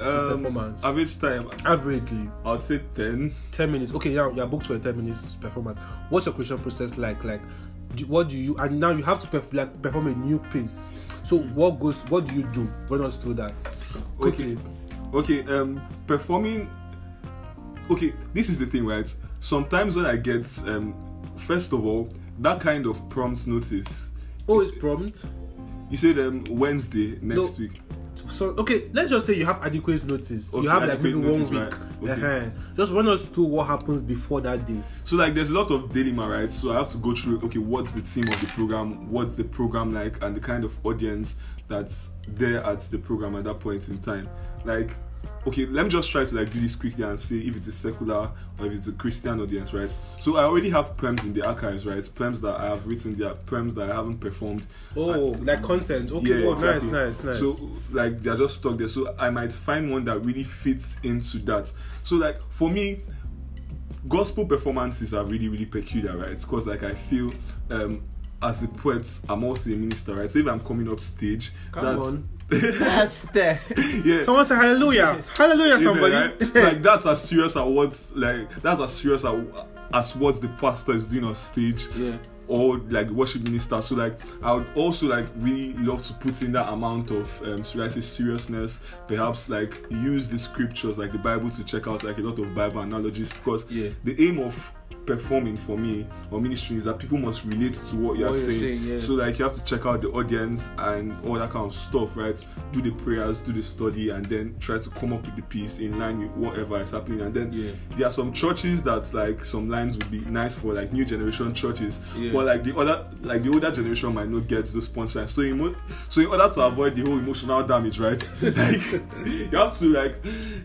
Um, performance? Average time, Averagely. I'd say 10. 10 minutes okay yeah you're booked for a 10 minutes performance what's your creation process like like do, what do you and now you have to perf- like perform a new piece so what goes what do you do run us through that quickly Okay, um, performing. Okay, this is the thing, right? Sometimes when I get, um, first of all, that kind of prompt notice. oh it's prompt You said um Wednesday next No. week. So okay let's just say you have adequate notice Okay, you have like maybe one notice, week right. Okay. uh-huh. just run us through what happens before that day So like there's a lot of dilemma, right? So I have to go through okay, what's the theme of the program, what's the program like, and the kind of audience that's there at the program at that point in time. Like, okay, let me just try to like do this quickly and see if it's a secular or if it's a Christian audience, right? So I already have poems in the archives, right? Poems that I have written there, poems that I haven't performed. oh like content okay Yeah, oh, exactly. nice nice nice So like they're just stuck there. So I might find one that really fits into that. So like for me, gospel performances are really really peculiar, right? Because like I feel um as a poet, I'm also a minister, right? So if I'm coming up stage, Come that's on. That's there. yeah. someone say hallelujah hallelujah Amen, somebody right? Like that's as serious as what like that's as serious as, as what the pastor is doing on stage yeah or like worship minister. So like I would also like really love to put in that amount of um should I say seriousness, perhaps like use the scriptures like the Bible to check out like a lot of Bible analogies because Yeah. the aim of performing for me or ministry is that people must relate to what you're What you're saying. saying, yeah. So like you have to check out the audience and all that kind of stuff, right? Do the prayers, do the study, and then try to come up with the piece in line with whatever is happening. And then Yeah. there are some churches that like some lines would be nice for like new generation churches, Yeah. but like the other like the older generation might not get those punchlines. So emo- so in order to avoid the whole emotional damage, right? like you have to like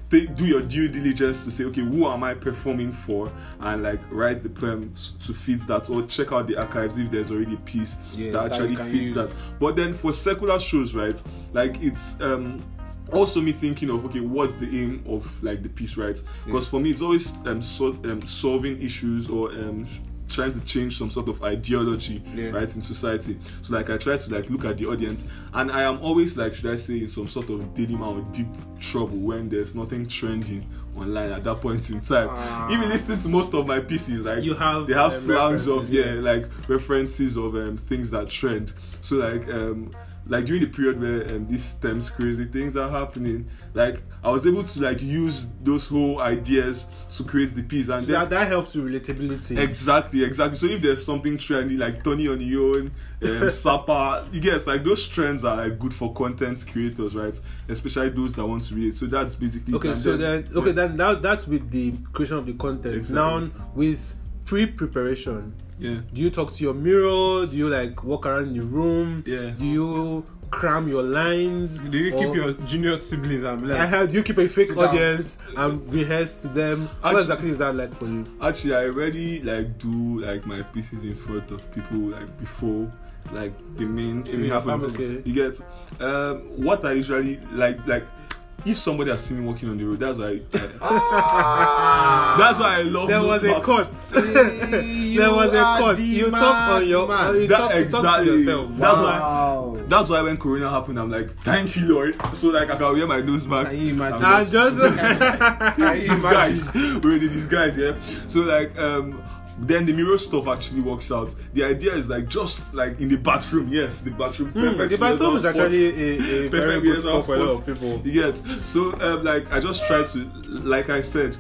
take, do your due diligence to say, okay, who am I performing for, and like write the poem to fit that, or check out the archives if there's already a piece Yeah, that that actually can fits use. that. But then for secular shows, right? Like it's um also me thinking of okay, what's the aim of like the piece, right? Because for me, it's always um, so, um solving issues or um trying to change some sort of ideology Yeah. right in society so like i try to like look at the audience and i am always like should i say in some sort of dilemma or deep trouble when there's nothing trending online at that point in time. Ah. Even listening to most of my pieces, like you have they have um, slangs of yeah, yeah, like references of um, things that trend. So like um, like during the period where um, these stems crazy things are happening, like I was able to like use those whole ideas to create the piece and So then that, that helps with relatability Exactly, exactly. So if there's something trendy like Tony on your own, um, Sapa, you guess like those trends are like good for content creators, right? Especially those that want to read. So that's basically Okay, so then, okay, yeah, then now that's with the creation of the content. Exactly. Now with pre-preparation, yeah. do you talk to your mirror? Do you like walk around in your room? Yeah. Do you cram your lines? Do you keep your junior siblings and be I like, have, do you keep a fake down. audience and rehearse to them? what exactly is that like for you? Actually, I already like do like my pieces in front of people like before like the main thing happens. family. You get um, what I usually like like if somebody has seen me walking on the road, that's why. I, ah! that's why I love. There was a cut. there was a cut. You talk on your man. You that, talk, exactly. talk to yourself. Wow. That's why. That's why when Corona happened, I'm like, thank you, Lord. So like I can wear my nose mask. Can you imagine? I'm just, just these guys. Really, these guys, yeah. So like um. Then the mirror stuff actually works out. The idea is like just like in the bathroom, yes, the bathroom. Hmm, perfect the bathroom is actually a, a very good spot for a lot of people. Get so um, like I just try to like I said.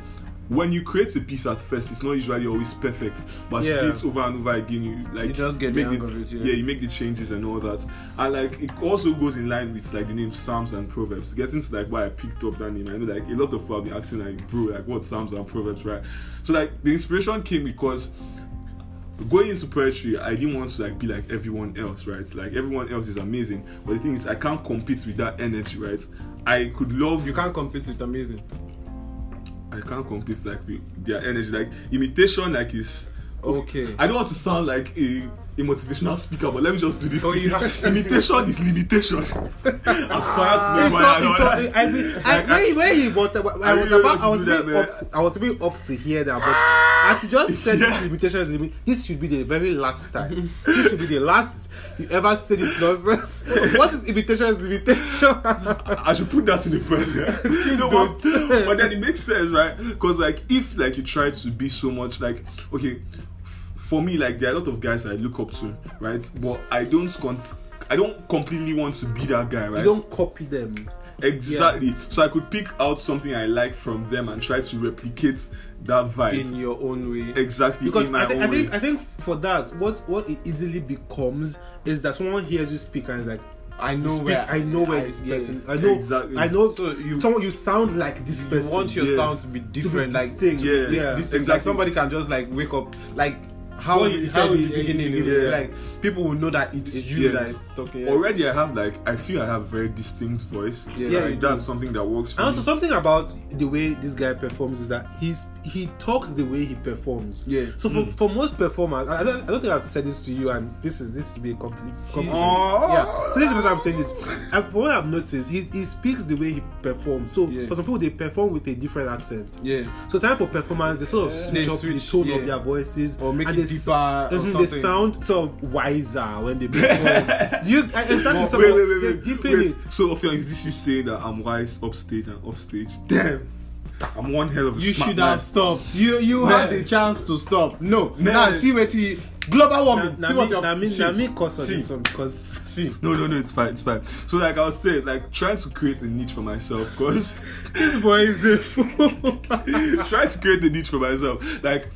When you create a piece at first, it's not usually always perfect. But as you Yeah. play it over and over again, you like You just get the make hang of it, yeah. yeah, you make the changes and all that. And like it also goes in line with like the name Psalms and Proverbs. Getting to like why I picked up that name. I know like a lot of people have been asking like, bro, like what Psalms and Proverbs, right? So like the inspiration came because going into poetry, I didn't want to like be like everyone else, right? Like everyone else is amazing, but the thing is, I can't compete with that energy, right? I could love You can't compete with amazing. I can't compete like with their energy. Like imitation, like is Okay. I don't want to sound like a, a motivational speaker, but let me just do this. Oh, you have- imitation is limitation. Aspire to It's be all, it's all, like, I mean, I, Like, I- when, when he bought, I, I was really about, I want was to do that, up, I was up to hear that, but as you just said, Yeah. this limitation is limit. This should be the very last time. this should be the last you ever say this nonsense. what is imitation is limitation? I should put that in the prayer. no, but, but then it makes sense, right? Because like if like you try to be so much like okay, for me like there are a lot of guys I look up to, right? But I don't con- I don't completely want to be that guy, right? you don't copy them. exactly. So I could pick out something I like from them and try to replicate that vibe. In your own way. exactly Because in my I, thi- own I think way. I think for that, what what it easily becomes is that someone hears you speak and is like, I know speak, where I know where I- this yeah. person. I know. Exactly. I know. So you- someone you sound like this You person. want your Yeah. sound to be different, like distinct, yeah. yeah. This Exactly. like somebody can just like wake up like how What you you said said in in the the beginning, beginning, yeah. like people will know that it's, It's you you. that is talking. Already, I have like I feel I have very distinct voice. Yeah, Yeah, like, you that's something that works for And also me. something about the way this guy performs is that he's he talks the way he performs. Yeah. So for, hmm. for most performers, I I don't, I don't think I've said this to you, and this is this would be a complete compliment. Aw. Yeah. So this is the first time I'm saying this. And from what I've noticed, he, he speaks the way he performs. So Yeah. for some people, they perform with a different accent. yeah, So time for performance, they sort of Yeah. switch They up the tone yeah. of their voices or make and it they s- deeper or Mhm, something. They sound so wiser when they perform. Do you I- exactly? Wait, wait, wait, wait, they wait. deepen wait. it. So, Offiong, is this you saying that I'm wise upstage and offstage? Damn, I'm one hell of a you smart should man. have stopped. You you Man. had the chance to stop. No, Man. now see what you global warming. Na see me, what you're na me, see. na me cause on See. this one because see. No, no, no, it's fine, it's fine. So, like I was saying, like trying to create a niche for myself, because this boy is a fool. trying to create a niche for myself. Like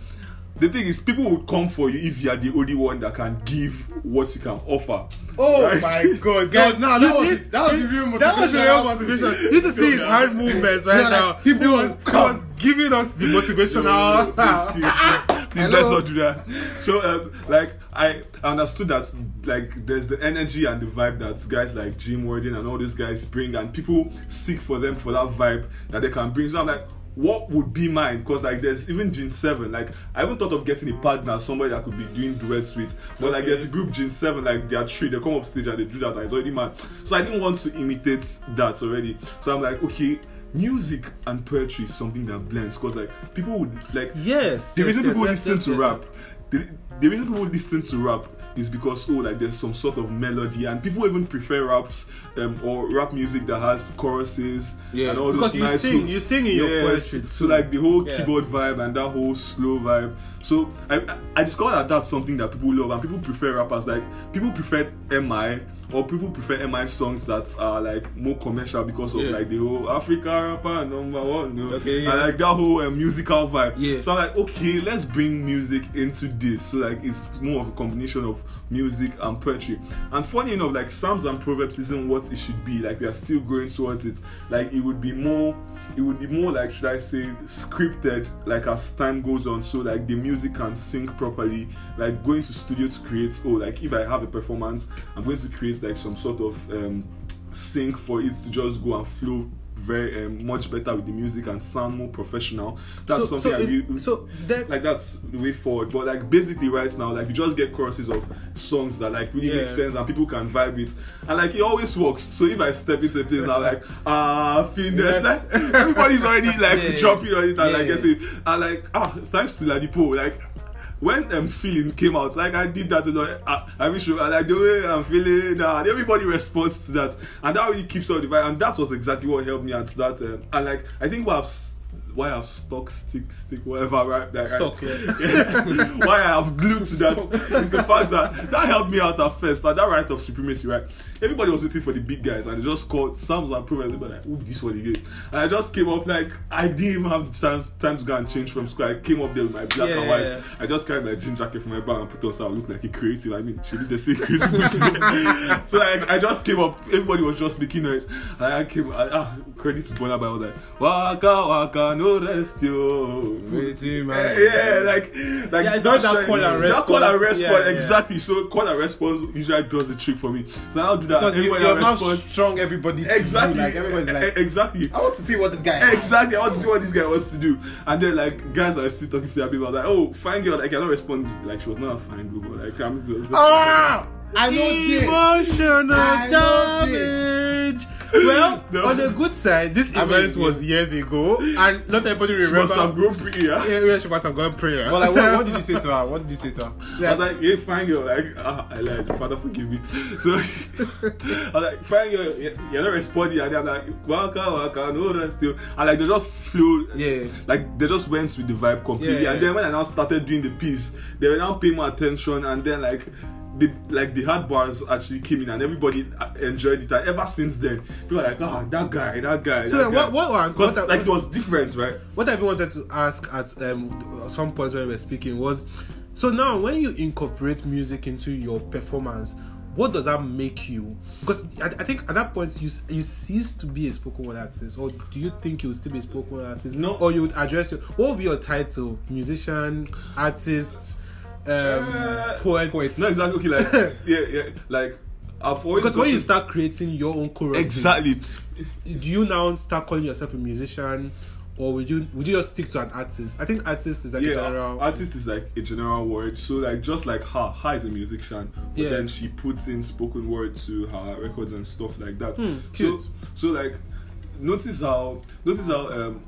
the thing is, people would come for you if you are the only one that can give what you can offer. Oh Right? my god, Guys! Now that was That was the real motivation. That was the real motivation. You to see his hand movements right Yeah, like, now. people he was, he was giving us the motivational. no, no, please, please, please, please, let's not do that. So, um, like, I understood that, like, there's the energy and the vibe that guys like Jim Warden and all these guys bring, and people seek for them for that vibe that they can bring. So I'm like, what would be mine? Because like, there's even Gene Seven. Like, I even thought of getting a partner, somebody that could be doing duets with. But like, there's a group Gene Seven, like, they are three. They come up stage and they do that, and it's already mad. So I didn't want to imitate that already. So I'm like, okay. Music and poetry is something that blends because like people would like Yes. the yes, reason yes, people yes, listen to rap, the, the reason people listen to rap is because oh, like there's some sort of melody, and people even prefer raps um, or rap music that has choruses Yeah, and all because those you nice sing- hooks. you sing in your Yes, poetry So like the whole Yeah. keyboard vibe and that whole slow vibe. So I I discovered that that's something that people love, and people prefer rappers. Like people prefer Mi or people prefer Mi songs that are like more commercial because of Yeah. like the whole Africa rapper number one. You know? Okay, yeah. And like that whole um, musical vibe. Yeah. So I'm like, okay, let's bring music into this. So like it's more of a combination of music and poetry. And funny enough, like Psalms and Proverbs isn't what it should be. Like we are still going towards it. Like it would be more it would be more like should I say scripted like as time goes on so like the music can sync properly like going to studio to create oh like if I have a performance I'm going to create like some sort of um sync for it to just go and flow very um, much better with the music and sound more professional that's so, something so, I it- so that like that's the way forward. But like basically right now, like you just get choruses of songs that like really Yeah. make sense and people can vibe it. And like it always works. So if I step into a place now like ah fitness, Yes. like everybody's already like Yeah. jumping on it and like Yeah. getting and like ah thanks to Ladipoe, like when um feeling came out, like I did that, I, I wish I like the way I'm feeling, uh, everybody responds to that, and that really keeps up the vibe, and that was exactly what helped me at that, um, and like I think what I've s- why I've stuck, stick, stick, whatever, right? I- Stuck, yeah. yeah. why I have glued to that is the fact that that helped me out at first. Like that right of supremacy, right? Everybody was waiting for the big guys, and they just called Psalms and Pro, and they were like, "Ooh, this one again." And I just came up like I didn't even have time, time to go and change from school. I came up there with my black Yeah, and white. yeah. I just carried my jean jacket from my bag and put on so I look like a creative. I mean, she did the same creative. so like, I just came up. Everybody was just making noise. And I came. I, ah, credit to Bonner, but I was like, "Waka waka no rest yo." Waiting, Yeah, yeah, like, like Yeah, it's always that trying- call and That call and response. response, Yeah, yeah. exactly. So call and response usually does the trick for me. So I'll do that. Because you, Everybody you have not responds. strung everybody Exactly. like everybody's like exactly. I want to see what this guy Exactly. I want to see what this guy wants to do. And then like guys are still talking to their people. I was like, oh, fine girl. Like I cannot respond. Like she was not a fine girl, but like I'm. Ah! I know. Emotional I damage. Well, No. on the good side, this I event mean, was years ago, and not everybody She must have grown pretty. Yeah. Yeah, yeah, she must have gone prayer. But like what, what did you say to her? What did you say to her? I was like, hey, fine girl, like, ah, I like, Father forgive me. So, I was like, fine girl, you- you're not responding. And I'm like, waka, waka, no rest you. And like, they just flew. Yeah. Like, they just went with the vibe completely. Yeah, and yeah. then when I now started doing the piece, they were now paying more attention. And then, like, the like the hard bars actually came in and everybody enjoyed it. And ever since then people are like ah that guy that guy So that guy. what- what was- what- like it was different right? what I've wanted to ask at um, some point when we were speaking was so now when you incorporate music into your performance what does that make you? Because I, I think at that point you you cease to be a spoken word artist or do you think you will still be a spoken word artist? No. or you would address your what would be your title? Musician artist um, Uh, poet not exactly okay like yeah yeah like I've always because when you start creating your own choruses exactly do you now start calling yourself a musician or would you would you just stick to an artist i think artist is like a general artist is like a general word. So like just like her, her is a musician, but Yeah. then she puts in spoken word to her records and stuff like that. Hmm, so so like notice how notice how um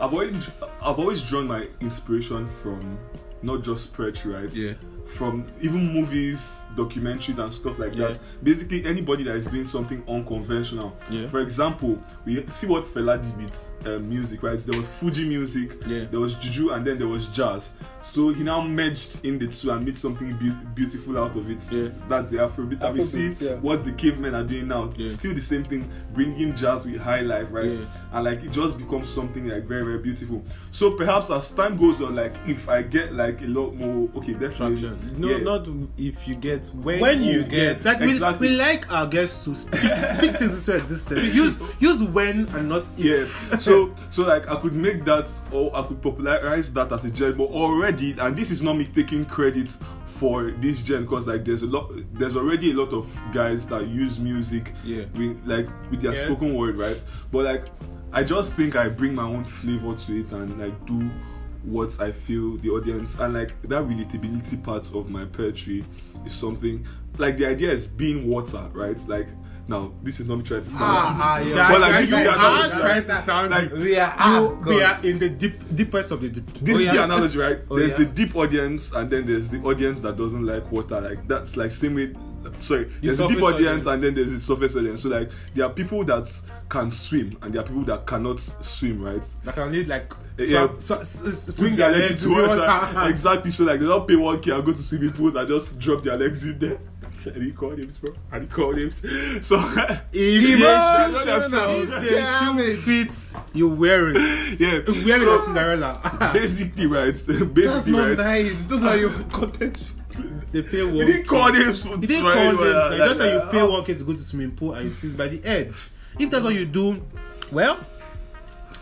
I've always I've always drawn my inspiration from not just spread right? Yeah. From even movies, documentaries, and stuff like Yeah. that. Basically, anybody that is doing something unconventional. Yeah. For example, we see what Fela did with uh, music, right? There was Fuji music, Yeah. there was juju, and then there was jazz. So he now merged in the two and made something beau- beautiful out of it. Yeah. That's the Afrobeat. And we see yeah. what the cavemen are doing now. Yeah. Still the same thing, bringing jazz with high life, right? Yeah. And like it just becomes something like very, very beautiful. So perhaps as time goes on, like if I get like a lot more, okay, definitely. Traction. No, yeah. not if you get when, when you get like we, Exactly. we like our guests to speak speak things into existence use use when and not if yeah so so like i could make that or i could popularize that as a gen but already and this is not me taking credit for this gen because like there's a lot there's already a lot of guys that use music Yeah. with like with their Yeah. spoken word right but like i just think i bring my own flavor to it and like do what i feel the audience and like that relatability part of my poetry is something like the idea is being water right like now this is not me trying to sound Ah, ah, yeah. Yeah, But, like, this is the trying to sound Like, we are you, we are in the deep deepest of the deep this Oh, is yeah. the analogy, right? Oh, there's yeah. the deep audience, and then there's the audience that doesn't like water. Like that's like same way. Sorry, there's the deep audience, audience. and then there's the surface audience. So like there are people that can swim, and there are people that cannot swim, right? like I need like Yeah. swap, sw- s- s- Swing their legs legs into water. water. exactly. So like they don't pay one k and go to swimming pools and just drop their legs in there. I didn't call names, bro. I didn't call names. So If the shoe- if the shoe fits, you wear it. yeah, Wear it So, as Cinderella. basically, right? That's Basically, not right? nice. Those are your content. they pay one. didn't call names. You didn't call them. So just like you pay one k to go to swimming pool and you sit by the edge. If that's what you do, well,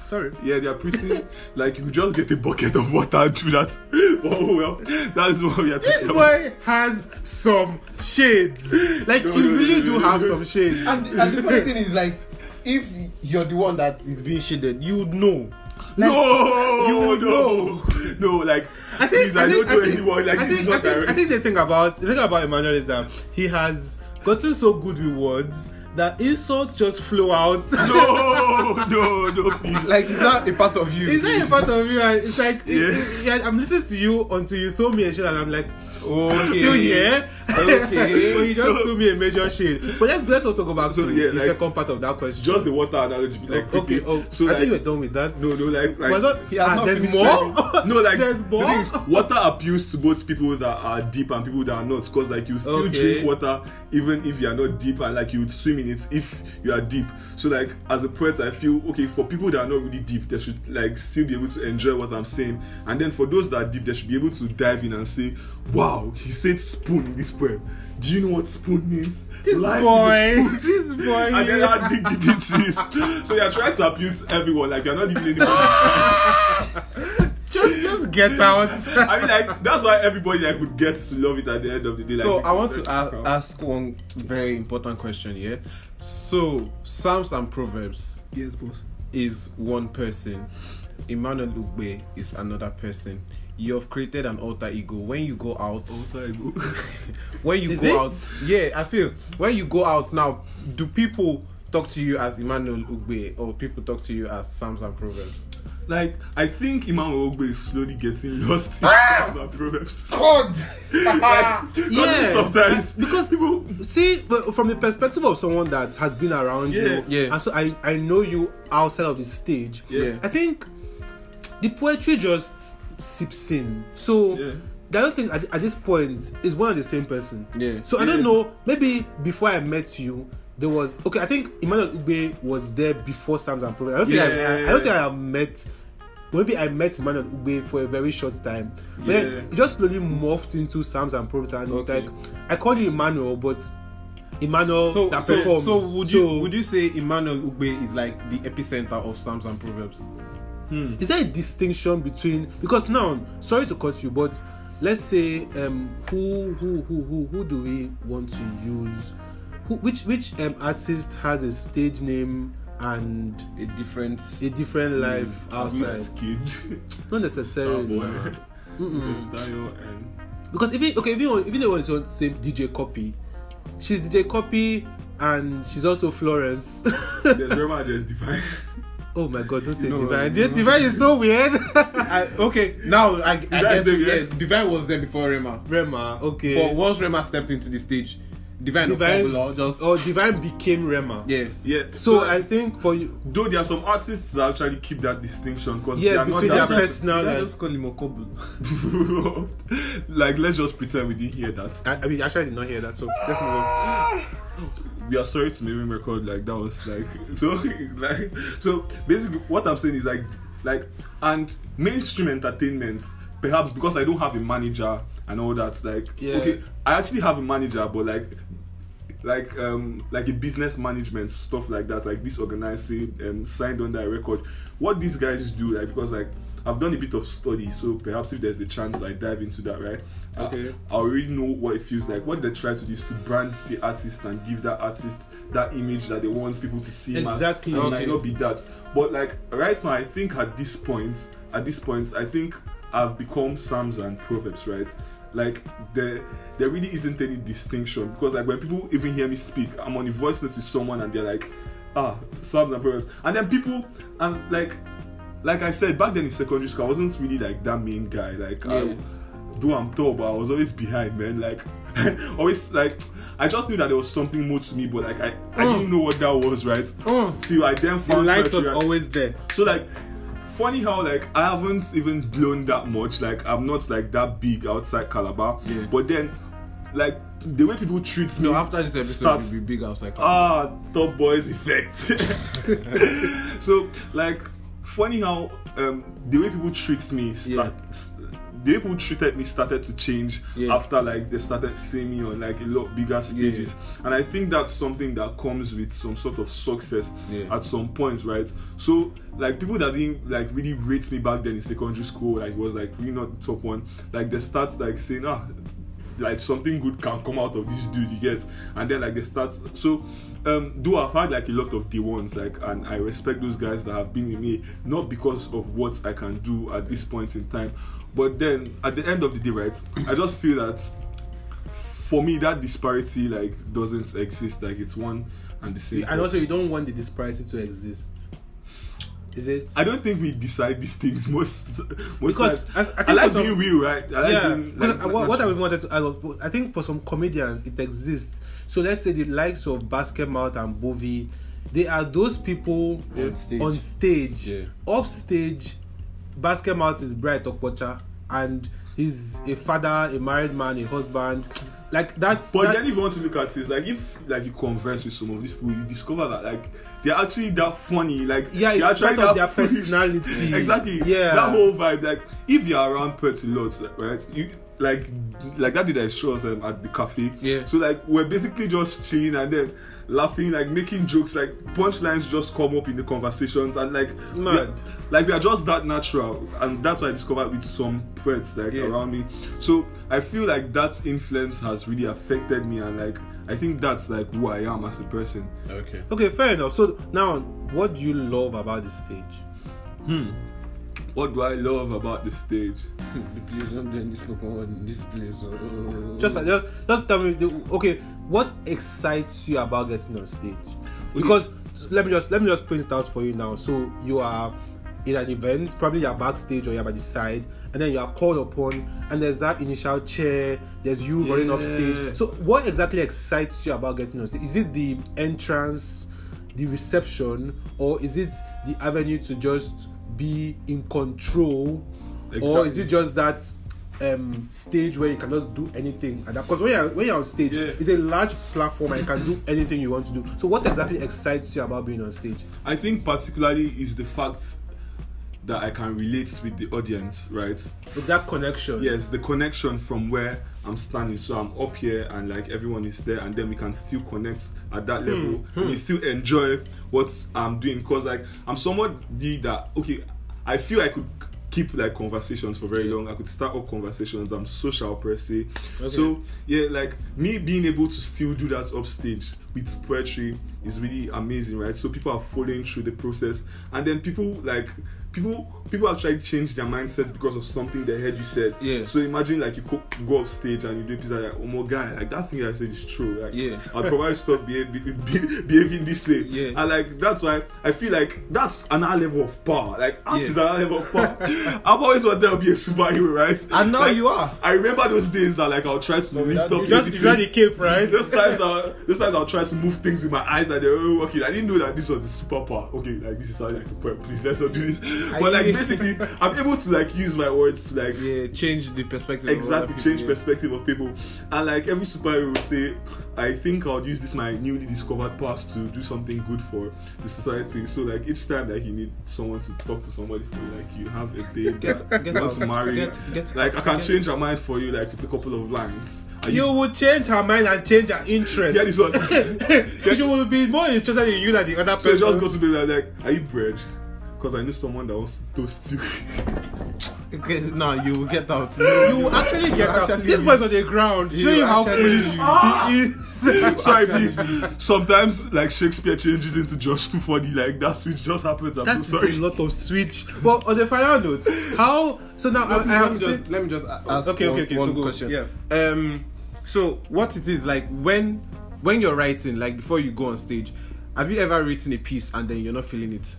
sorry. Yeah, they are pretty. like you just get a bucket of water and do that. Oh well, that's what we are This talking about. boy has some shades. Like No, you no, no, really no, do no, have no. some shades. And, and the funny thing is, like, if you're the one that is being shaded, you would know. no, you would no, no. Like, I think please, I, think, don't know think, anyone. Like, I this think, is I not think, direct. I think the thing about the thing about Emmanuel is that he has gotten so good with words that insults just flow out. No, no, no, please. Like is that a part of you. Is that a part of you. It's like Yeah. it- yeah, I'm listening to you until you throw me a shit, and I'm like, okay. I'm still here. Okay. but you just So- threw me a major shade. But let's let's also go back So, to yeah, the like, second part of that question. Just the water analogy, like okay. quickly. Oh, so I like, think you were done with that. no, no, like, like not- he has ah, not there's finished more. no, like there's the more. thing is, water appeals to both people that are deep and people that are not. Cause like you still Okay. drink water even if you are not deep, and like you would swim in it if you are deep. So like as a poet, I feel okay for people that are not really deep, they should like still be able to enjoy what I'm saying, and then for those that are deep, they should be able to dive in and say, "Wow, he said spoon in this poem. Do you know what spoon means?" This Life is boy, spoon." this boy. and then how dig deep into it. So you're trying to appeal to everyone, like you're not giving anybody. just just get out. I mean, like that's why everybody like would get to love it at the end of the day. Like, So I want to a- ask one very important question here. So Psalms and Proverbs Yes, boss. is one person. Emmanuel Ugbe is another person. You have created an alter ego. When you go out, Alter ego. when you Is go it? out, yeah, I feel when you go out now, do people talk to you as Emmanuel Ugbe or people talk to you as Psalms and Proverbs? Like I think Imam Ogbe is slowly getting lost in ah! Psalms and proverbs. God, Like, Yes. sometimes because people. see but from the perspective of someone that has been around Yeah. you Yeah. and so I, I know you outside of the stage Yeah. i think the poetry just seeps in so Yeah. I don't think at, at this point is one and the same person. Yeah. So I don't know. Maybe before I met you, there was okay. I think Emmanuel Ugbe was there before Psalms and Proverbs. I don't think I, I, I don't think I have met. Maybe I met Emmanuel Ugbe for a very short time. But then Yeah. it just slowly morphed into Psalms and Proverbs, and Okay. it's like I call you Emmanuel, but Emmanuel So, that so, performs. so would you So, would you say Emmanuel Ugbe is like the epicenter of Psalms and Proverbs? is there a distinction between because now sorry to cut you but let's say um who who who who who do we want to use who which which um artist has a stage name and A different. a different life Who's outside kid? not Oh necessarily boy. because even okay even even one is on same dj copy she's dj copy and she's also florence there's Rema, there's Divine. oh my god don't say No, divine no. divine is so weird I, okay, now I, I get yeah. yeah, Divine was there before Rema. rema okay But once Rema stepped into the stage, Divine, divine Divine just oh divine became rema yeah. Yeah. So, I think for you, though there are some artists that actually keep that distinction because Yes, they are not that their person. personal Let's life. just call him Ikubor. like let's just pretend we didn't hear that. I, I mean, actually, I did not hear that. So let's move on. we are sorry to make him record like that was like so like so basically what I'm saying is like like and mainstream entertainment perhaps because I don't have a manager and all that like Yeah. okay I actually have a manager but like like um like a business management stuff like that like this organizing um signed on that record what these guys do like because like I've done a bit of study so perhaps if there's a chance I dive into that right Okay. I already know what it feels like. What they try to do is to brand the artist and give that artist that image that they want people to see him as. Exactly. And it might not be that. But like right now, I think at this point, at this point, I think I've become Psalms and Proverbs, right? Like there, there really isn't any distinction because like when people even hear me speak, I'm on a voice note with someone and they're like, ah, Psalms and Proverbs, and then people and like, like I said back then in secondary school, I wasn't really like that main guy. Like, Yeah. I, though I'm tall, but I was always behind, man. Like, always like, I just knew that there was something more to me, but like, I, I Mm. didn't know what that was, right? Mm. Till I then found The light was always there. So like, funny how like I haven't even blown that much. Like, I'm not like that big outside Calabar. Yeah. But then, like the way people treat me. No, after this episode, starts- will be big outside. Calabar. Ah, top boys effect. so like, funny how um the way people treat me start. s- The way people treated me started to change Yeah. after like they started seeing me on like a lot bigger stages, and I think that's something that comes with some sort of success Yeah. at some points, right? So like people that didn't like really rate me back then in secondary school, like was like really not the top one, like they start like saying ah like something good can come out of this dude you get and then like they start so um though i've had like a lot of day ones like and i respect those guys that have been with me not because of what i can do at this point in time but then at the end of the day right i just feel that for me that disparity like doesn't exist like it's one and the same. and person. also you don't want the disparity to exist. Is it? I don't think we decide these things most most Because times. I- I I, think like some- being real, right? I like yeah, being, because like, what, what I wanted to, I, was- I think for some comedians it exists. So let's say the likes of Basketmouth and Bovi, they are those people Yeah. On stage. on stage. Yeah. Off stage, Basketmouth is Bright Okpocha and he's a father, a married man, a husband. Like that's, But that's then if you want to look at it, like if like you converse with some of these people, you discover that like they're actually that funny. Like Yeah, they're it's part of their foolish. personality. exactly. Yeah. That whole vibe. Like if you're around Pert a lot, right? You like like that did I show us um, at the cafe. Yeah. So like we're basically just chilling and then laughing, like making jokes, like punchlines just come up in the conversations and like we are- like we are just that natural and that's what I discovered with some poets like Yeah. around me. So I feel like that influence has really affected me and like I think that's like who I am as a person. Okay. okay, fair enough. So now, what do you love about the stage? Hmm. What do I love about the stage? Please don't do any spoken word in this place. oh. Just, uh, just, just tell me. Okay, what excites you about getting on stage? Because let me just let me just print it out for you now. So you are in an event, probably you're backstage or you're by the side, and then you are called upon, and there's that initial chair. There's you running up stage. So what exactly excites you about getting on stage? Is it the entrance, the reception, or is it the avenue to just be in control, or is it just that um stage where you can just do anything and because when you're when you're on stage Yeah. it's a large platform and you can do anything you want to do. So what exactly excites you about being on stage? I think particularly is the fact that I can relate with the audience, right? with that connection Yes, the connection from where I'm standing. So I'm up here and like everyone is there, and then we can still connect at that level. Hmm, hmm. And you still enjoy what I'm doing because like I'm somebody that okay, I feel I could keep like conversations for very long. I could start up conversations. I'm social per se. So yeah, like me being able to still do that upstage with poetry is really amazing, right? So people are following through the process, and then people like people people actually change their mindsets because of something they heard you said. Yeah. So imagine like you co- go off stage and you do a piece like, oh my guy, like that thing I said is true. Like, Yeah. I'll probably stop beha- be- be- behaving this way. Yeah. And like that's why I feel like that's another level of power. Like art Yeah. is another level of power. I've always wanted to be a superhero, right? And now Like, you are. I remember those days that like I'll try to lift up just heavy you got the cape right Those times, I, those times I'll try to move things with my eyes and they're oh, okay. I didn't know that this was the superpower. Okay, like this is how like a poet. Please let's not do this. But like basically, I'm able to like use my words to like Yeah, change the perspective. of exactly people, change yeah. perspective of people. And like every superhero will say, I think I'll use this my newly discovered past to do something good for the society. So like each time that you need someone to talk to somebody for you, like you have a babe Get- that get wants out. to marry. Get- get- like I can change her mind for you like with a couple of lines. And you would change her mind and change her interest Yeah, this one. she will be more interested in you than the other So person just go to me like, like, are you bread? Because I know someone that wants to toast you. Okay, now you will get out. you will actually get out actually this boy's on the ground show you how foolish will. he is Sorry, please. Sometimes like Shakespeare changes into just too funny. Like that switch just happens. I'm That so sorry. a lot of switch. But on the final note, how? So now I, let, I me, have let, me to just, say, let me just ask Okay, one, okay, okay, one so go. question. Yeah. Um, so what it is like when when you're writing, like before you go on stage, have you ever written a piece and then you're not feeling it?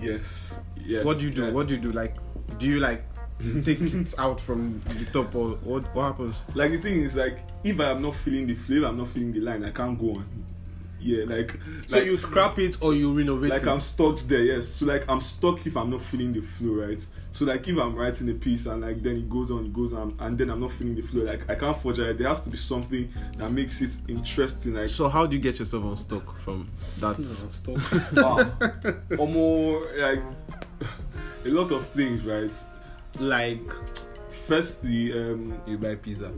Yes. Yes. What do you do? yes. What do you do? Like, do you like take it out from the top or what? What happens? Like the thing is, like if I am not feeling the flavor, I'm not feeling the line. I can't go on. Yeah, like so like, you scrap it or you renovate like it. I'm stuck there. Yes. So like I'm stuck if I'm not feeling the flow, right? So like if I'm writing a piece and like then it goes on, it goes on, and then I'm not feeling the flow, like I can't forge it. There has to be something that makes it interesting. Like So how do you get yourself unstuck from that? Stop. ah, or more like a lot of things, right? like Firstly, um, You buy pizza.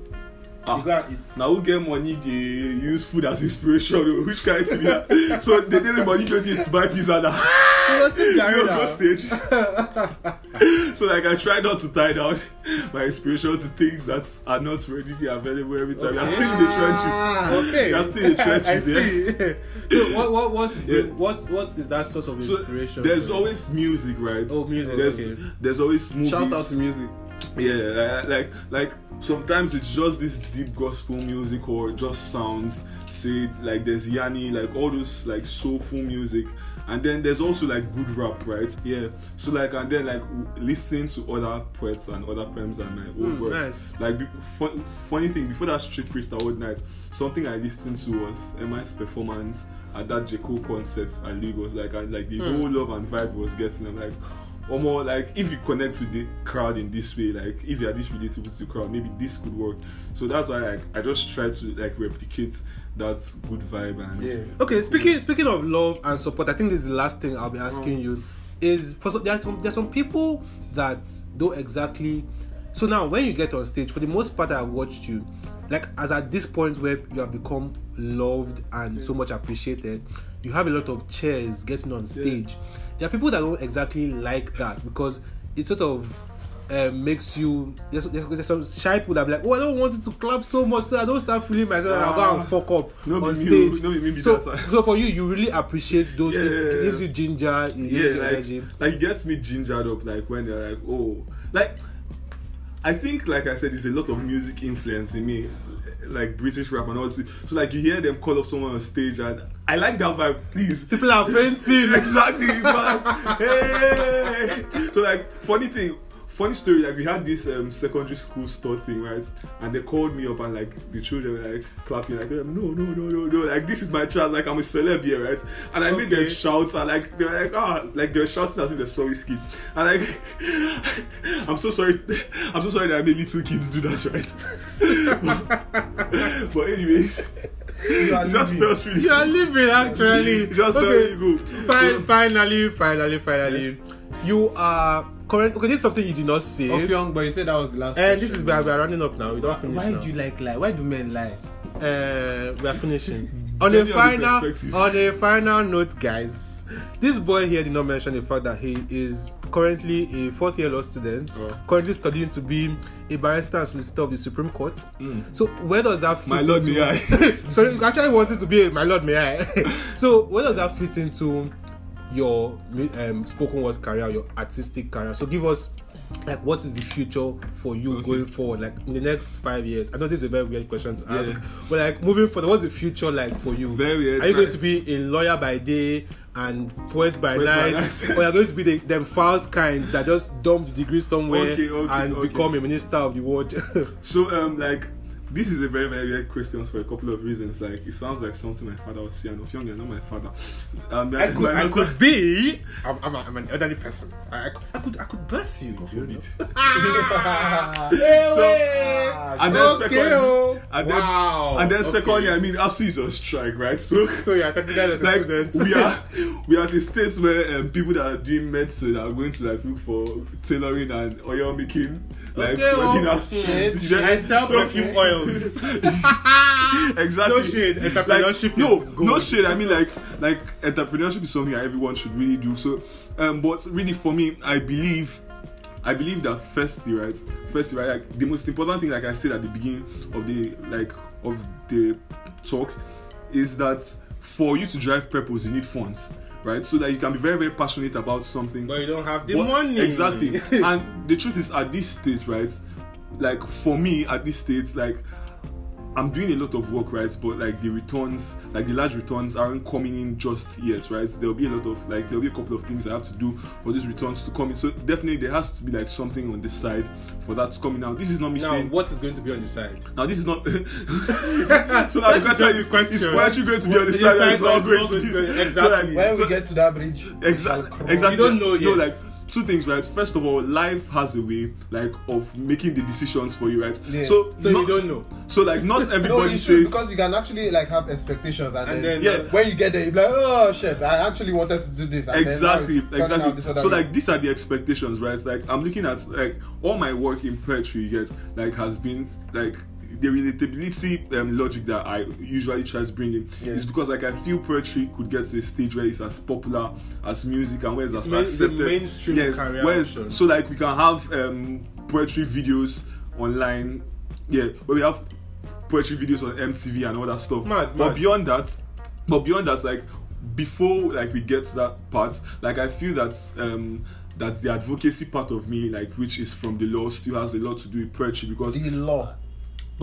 Ah, you it. now who get money they use food as inspiration oh, which kind to be that so they me money don't need to buy pizza now You go sit down now. go stage so like I try not to tie down my inspiration to things that are not readily available every time. You're still in the trenches. Ah, okay. You're still in the trenches. I yeah. so what what what Yeah. what what is that source of So inspiration? there's always music, right? Oh, music, There's okay. there's always movies. Shout out to music. Yeah like, like sometimes it's just this deep gospel music or just sounds say like there's yanni like all those like soulful music. And then there's also like good rap right? Yeah. So like and then like listening to other poets and other poems and my own Mm, works nice. like be, fun, funny thing before that street priest award night something i listened to was mi's performance at that j Cole concert at lagos. Like and like the Hmm. whole love and vibe was getting i'm like or more like if you connect with the crowd in this way like if you are this relatable to the crowd maybe this could work so that's why like i just try to like replicate that good vibe and Yeah. Okay, speaking speaking of love and support, I think this is the last thing I'll be asking you. Is for some, there's some there's some people that don't exactly. So now, when you get on stage, for the most part, I've watched you, like as at this point where you have become loved and so much appreciated, you have a lot of cheers getting on stage. There are people that don't exactly like that because it sort of um, makes you there's, there's, some shy people that be like, oh, I don't want it to clap so much, so I don't start feeling myself. I'll go and Ah, fuck up no on stage. no be me be so, that. so for you, you really appreciate those. Yeah, it gives you ginger. It gives yeah you like, energy. like it gets me gingered up like when they're like oh like i think like i said there's a lot of music influence in me like british rap and all this so like you hear them call up someone on stage and i like that vibe please. People are fainting. exactly hey. So like funny thing funny story like we had this um, secondary school store thing right? And they called me up and like the children were like clapping. Like no no no no no. Like this is my child, like i'm a celeb here right? And i made them Okay. shout and like they were like ah like they were shouting as if they're sorry skit and like i'm so sorry. I'm so sorry that i made little kids do that right? But anyways it just felt really you are living actually. Just okay. really good Fin- finally, finally, finally, you are current. Okay, this is something you did not say. Of young, but you said that was the last. and this is where we are running up now. We don't finish Why now. do you like lie? Why do men lie? uh, we are finishing. on a final, on a final note, guys. This boy here did not mention the fact that he is currently a fourth year law student, Oh. currently studying to be a barrister and solicitor of the Supreme Court. So where does that fit. My lord, into- may I? so you actually wanted to be a my lord, may I? so where does that fit into your um, spoken word career, your artistic career? So give us like what is the future for you Okay. going forward, like in the next five years? I know this is a very weird question to Yeah. ask, but like moving forward, what's the future like for you? Very weird, Are you going to be a lawyer by day and poet by Poet by night, night. or you're going to be the them fast kind that just dump the degree somewhere Okay, okay, and okay. become a minister of the world? So um like this is a very very weird question for a couple of reasons. Like it sounds like something my father would say, and if younger, not my father. Um, I could, my- I could be. I'm, I'm, a, I'm an elderly person. I, I, could, I could, I could birth you. you know? So, and then Okay, secondly, oh. and then, Wow. and then Okay. secondly, I mean, ASUU is on strike, right? So, So yeah, technically as a like we are, we are the states where um, people that are doing medicine are going to like look for tailoring and oil making, like Okay, oh, working as shit. you know? I sell perfume oils. exactly. No shade, entrepreneurship Like, no, is good. no shade. I mean, like, like entrepreneurship is something that everyone should really do. So, um, but really for me, I believe, I believe that firstly, right, firstly, right, like the most important thing, like I said at the beginning of the like of the talk, is that for you to drive purpose, you need funds. Right, so that you can be very, very passionate about something. But you don't have the What- money. Exactly. and the truth is, at this stage, right? Like for me, at this stage, like I'm doing a lot of work, right? But like the returns, like the large returns, aren't coming in just yet, right? There'll be a lot of like there'll be a couple of things I have to do for these returns to come in. So definitely there has to be like something on the side for that to come in. Now this is not me Now, saying. what is going to be on the side? Now this is not. so now the That's question just is, the question. is poetry going to be on the The side? or side not going to be? going So, exactly. like, When so- we get to that bridge, Exactly. Exactly. You don't know No, yet. like two things, right? First of all, life has a way, like, of making the decisions for you, right? Yeah. So, So not, you don't know. So, like, not No, everybody true says. because you can actually like have expectations and, And then, then, Yeah. when you get there, you're like, oh shit, I actually wanted to do this. And exactly, then now it's turning out this exactly. So, way. like, these are the expectations, right? Like, I'm looking at like all my work in poetry, yet like has been like the relatability um, logic that I usually try to bring in Yeah. is because like I feel poetry could get to a stage where it's as popular as music and where it's, It's as main- accepted. mainstream yes, career so like we can have um, poetry videos online, yeah, where we have poetry videos on MTV and all that stuff. Mad, but mad. beyond that, but beyond that, like before like we get to that part, like I feel that um that the advocacy part of me, like which is from the law, still has a lot to do with poetry because The law.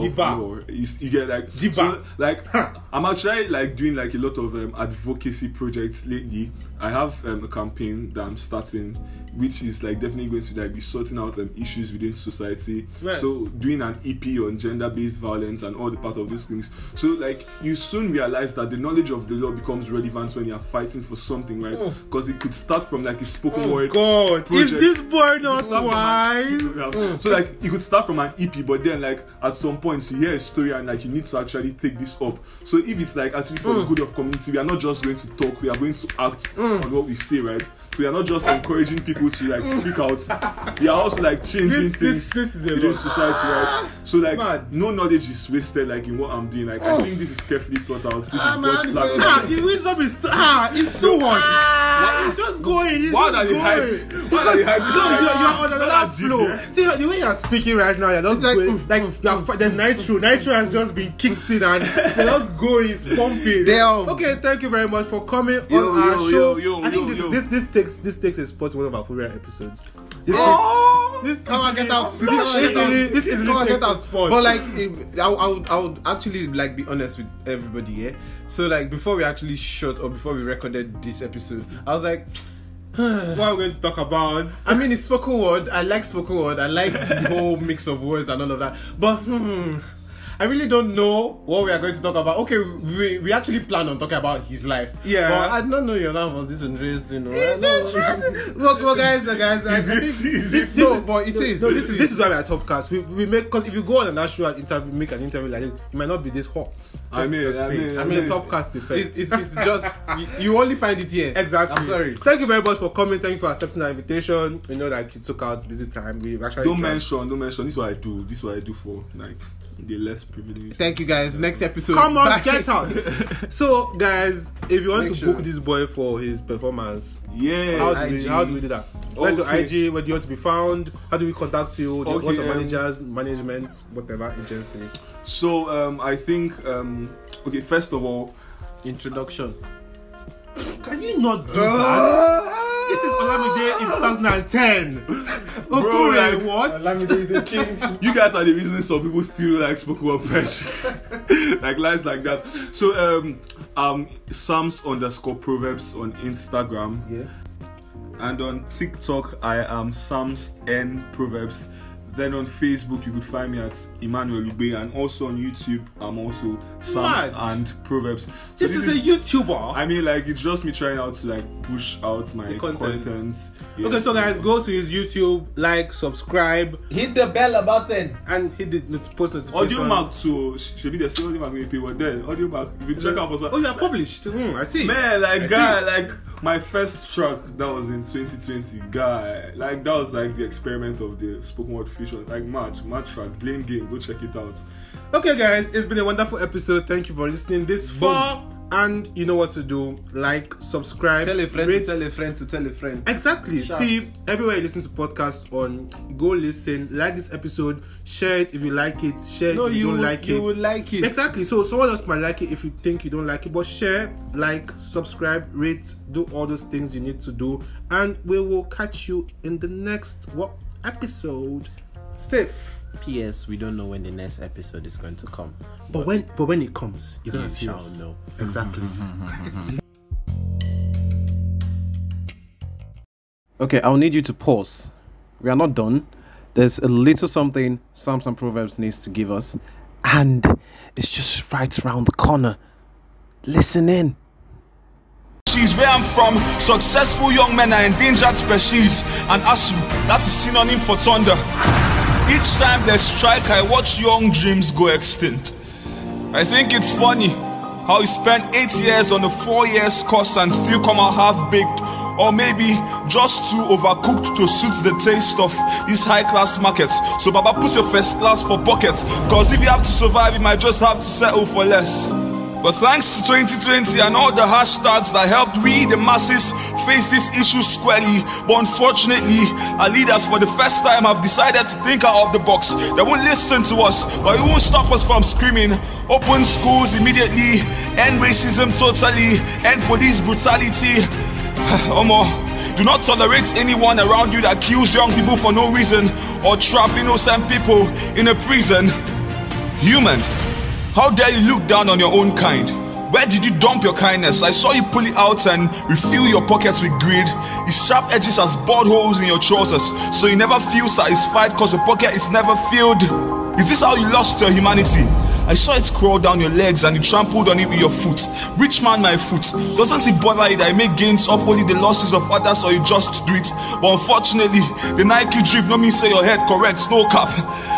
Diva. Is- You get like Diva. so, like I'm actually like doing like a lot of um, advocacy projects lately. I have um, a campaign that I'm starting, which is like definitely going to like be sorting out um, issues within society. Nice. So doing an EP on gender-based violence and all the part of those things. So like you soon realize that the knowledge of the law becomes relevant when you're fighting for something, right? Because it could start from like a spoken word. Oh God, is this boy not wise? yeah. So like you could start from an EP, but then like at some point you hear a story and like you need to actually take this up. So if it's like actually for the good of community, we are not just going to talk, we are going to act on what we say, right? So we are not just encouraging people to like speak out. We are also like changing This- things this- this is a within lot. society, right? So like Mad. no knowledge is wasted like in what I'm doing. Like I think this is carefully thought out. This Ah, man, God's it's plan. Ah, the wisdom is ah, it's too much. Like, it's just going. It's Why just going. hype? Why are they hype? No, you're, you're on another not flow. yeah? See the way you're speaking right now, you're just It's like, mm, like you are. fi- There's nitro. Nitro has just been kicked in and you're just going, it's pumping. Damn. Okay, thank you very much for coming Yo, on our yo, show. yo, yo, I think yo, this yo. this this takes this takes a spot in one of our favorite episodes. This Oh! is, this Come on, get out. This easily, this easily Come on, get out. spot. But like, if- I, would- I would, I would actually like be honest with everybody, yeah. So like, before we actually shot or before we recorded this episode, I was like, what are we going to talk about? I mean, it's spoken word. I like spoken word. I like the whole mix of words and all of that. But hmm, I really don't know what we are going to talk about. Okay, we, we actually plan on talking about his life. Yeah. But I don't know your life was this interesting. You know? It's know- interesting. Well, well, guys, uh, guys, I Is think it? Is this, it? this No, is, but it is. No, this is this is why we are topcast. We we make because if you go on an actual interview, make an interview like this, it might not be this hot. I Just- mean, just I saying. mean, I I mean, mean- topcast effect. It, it, it's just you, you only find it here. Exactly. I'm sorry. Thank you very much for coming. Thank you for accepting our invitation. We know that you took out busy time. We actually Don't tried. mention, don't mention. This is what I do. This is what I do for like the less privileged. Thank you guys. Next episode. Come on, Bye. get out. so, guys, if you want Make to sure. book this boy for his performance, Yeah. how do we how do we do that? Where's your IG? Where do you want to be found? How do we contact you? Do you- What's your um, managers, management, whatever agency? So um, I think um, okay. First of all, Introduction. Can you not do that? This is Olamide in 2010. Bro, Okorie, like- what? Olamide is the king. you guys are the reason some people still like spoken word pressure, like lies like that. So um, um, Psalms underscore Proverbs on Instagram. Yeah. And on TikTok, I am Psalms N Proverbs. Then on Facebook, you could find me at Emmanuel Ube, and also on YouTube, I'm also Psalms Mad. and Proverbs. So This, is, a YouTuber. I mean, like it's just me trying out to like push out my The content. content. Yeah. okay, so guys, go to his YouTube, like, subscribe, Hit the bell button. and hit the not- post notification. Audiomack too. Should be the same Audiomack we pay, but then Audiomack. If you check out for some. Oh, you are published. Hmm, I see. Man, like I guy, see. like my first track that was in 2020, guy, like that was like the experiment of the spoken word fusion, like mad, mad track, blame game, go check it out. Okay, guys, it's been a wonderful episode. Thank you for listening this far. And you know what to do. Like, subscribe, Tell a friend rate. to tell a friend to tell a friend. Exactly. See, everywhere you listen to podcasts on, go listen, like this episode, share it if you like it, share it No, if you, you don't would, like you it. would like it. Exactly. So someone else might like it if you think you don't like it, but share, like, subscribe, rate, do all those things you need to do, and we will catch you in the next what episode. Safe. P.S. We don't know when the next episode is going to come. But when but when it comes, you're gonna You see shall us. know. Exactly. Okay, I'll need you to pause. We are not done. There's a little something Psalms and Proverbs needs to give us, and it's just right around the corner. Listen in. She's where I'm from. Successful young men are endangered species, and ASUU, that's a synonym for thunder. Each time they strike, I watch young dreams go extinct. I think it's funny how he spent eight years on a four years course and still come out half baked, or maybe just too overcooked to suit the taste of these high class markets. So, Baba, put your first class for pockets, cause if you have to survive, you might just have to settle for less. But thanks to 2020 and all the hashtags that helped we, the masses, face this issue squarely. But unfortunately, our leaders for the first time have decided to think out of the box. They won't listen to us, but it won't stop us from screaming. Open schools immediately, end racism totally, end police brutality. Omo, do not tolerate anyone around you that kills young people for no reason or trap innocent people in a prison. Human, how dare you look down on your own kind? Where did you dump your kindness? I saw you pull it out and refill your pockets with greed. Its sharp edges as bored holes in your trousers, so you never feel satisfied because your pocket is never filled. Is this how you lost your humanity? I saw it crawl down your legs and you trampled on it with your foot. Rich man, my foot. Doesn't it bother you that I make gains off only the losses of others or you just do it? But unfortunately, the Nike drip no mean say your head correct, no cap.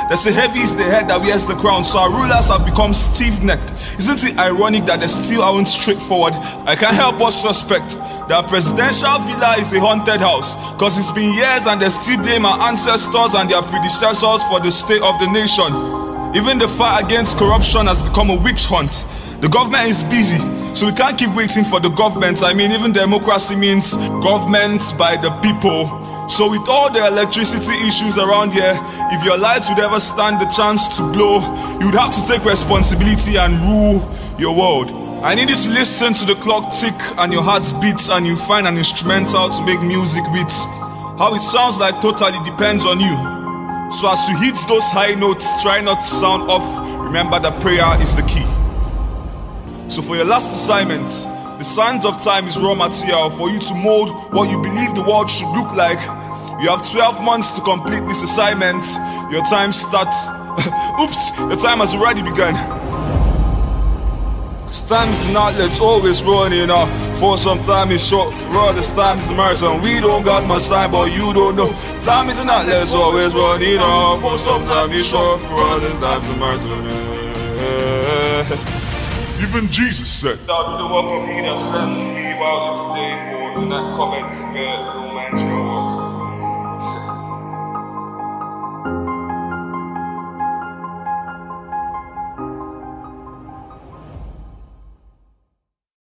They say heavy is the head that wears the crown, so our rulers have become stiff-necked. Isn't it ironic that they still aren't straightforward? I can't help but suspect that presidential villa is a haunted house, cause it's been years and they still blame our ancestors and their predecessors for the state of the nation. Even the fight against corruption has become a witch hunt. The government is busy, so we can't keep waiting for the government. I mean, even democracy means government by the people. So, with all the electricity issues around here, if your light would ever stand the chance to glow, you would have to take responsibility and rule your world. I need you to listen to the clock tick and your heart beats, and you find an instrumental to make music with. How it sounds like totally depends on you. So as you hit those high notes, try not to sound off. Remember that prayer is the key. So for your last assignment, the signs of time is raw material for you to mold what you believe the world should look like. You have 12 months to complete this assignment. Your time starts. Oops, the time has already begun. Time is let's always running out. For some time is short, for others time is marathon. We don't got much time, but you don't know. Time is let's always running out. For some time is short, for others time is marathon. Even Jesus said, with the work of me while for.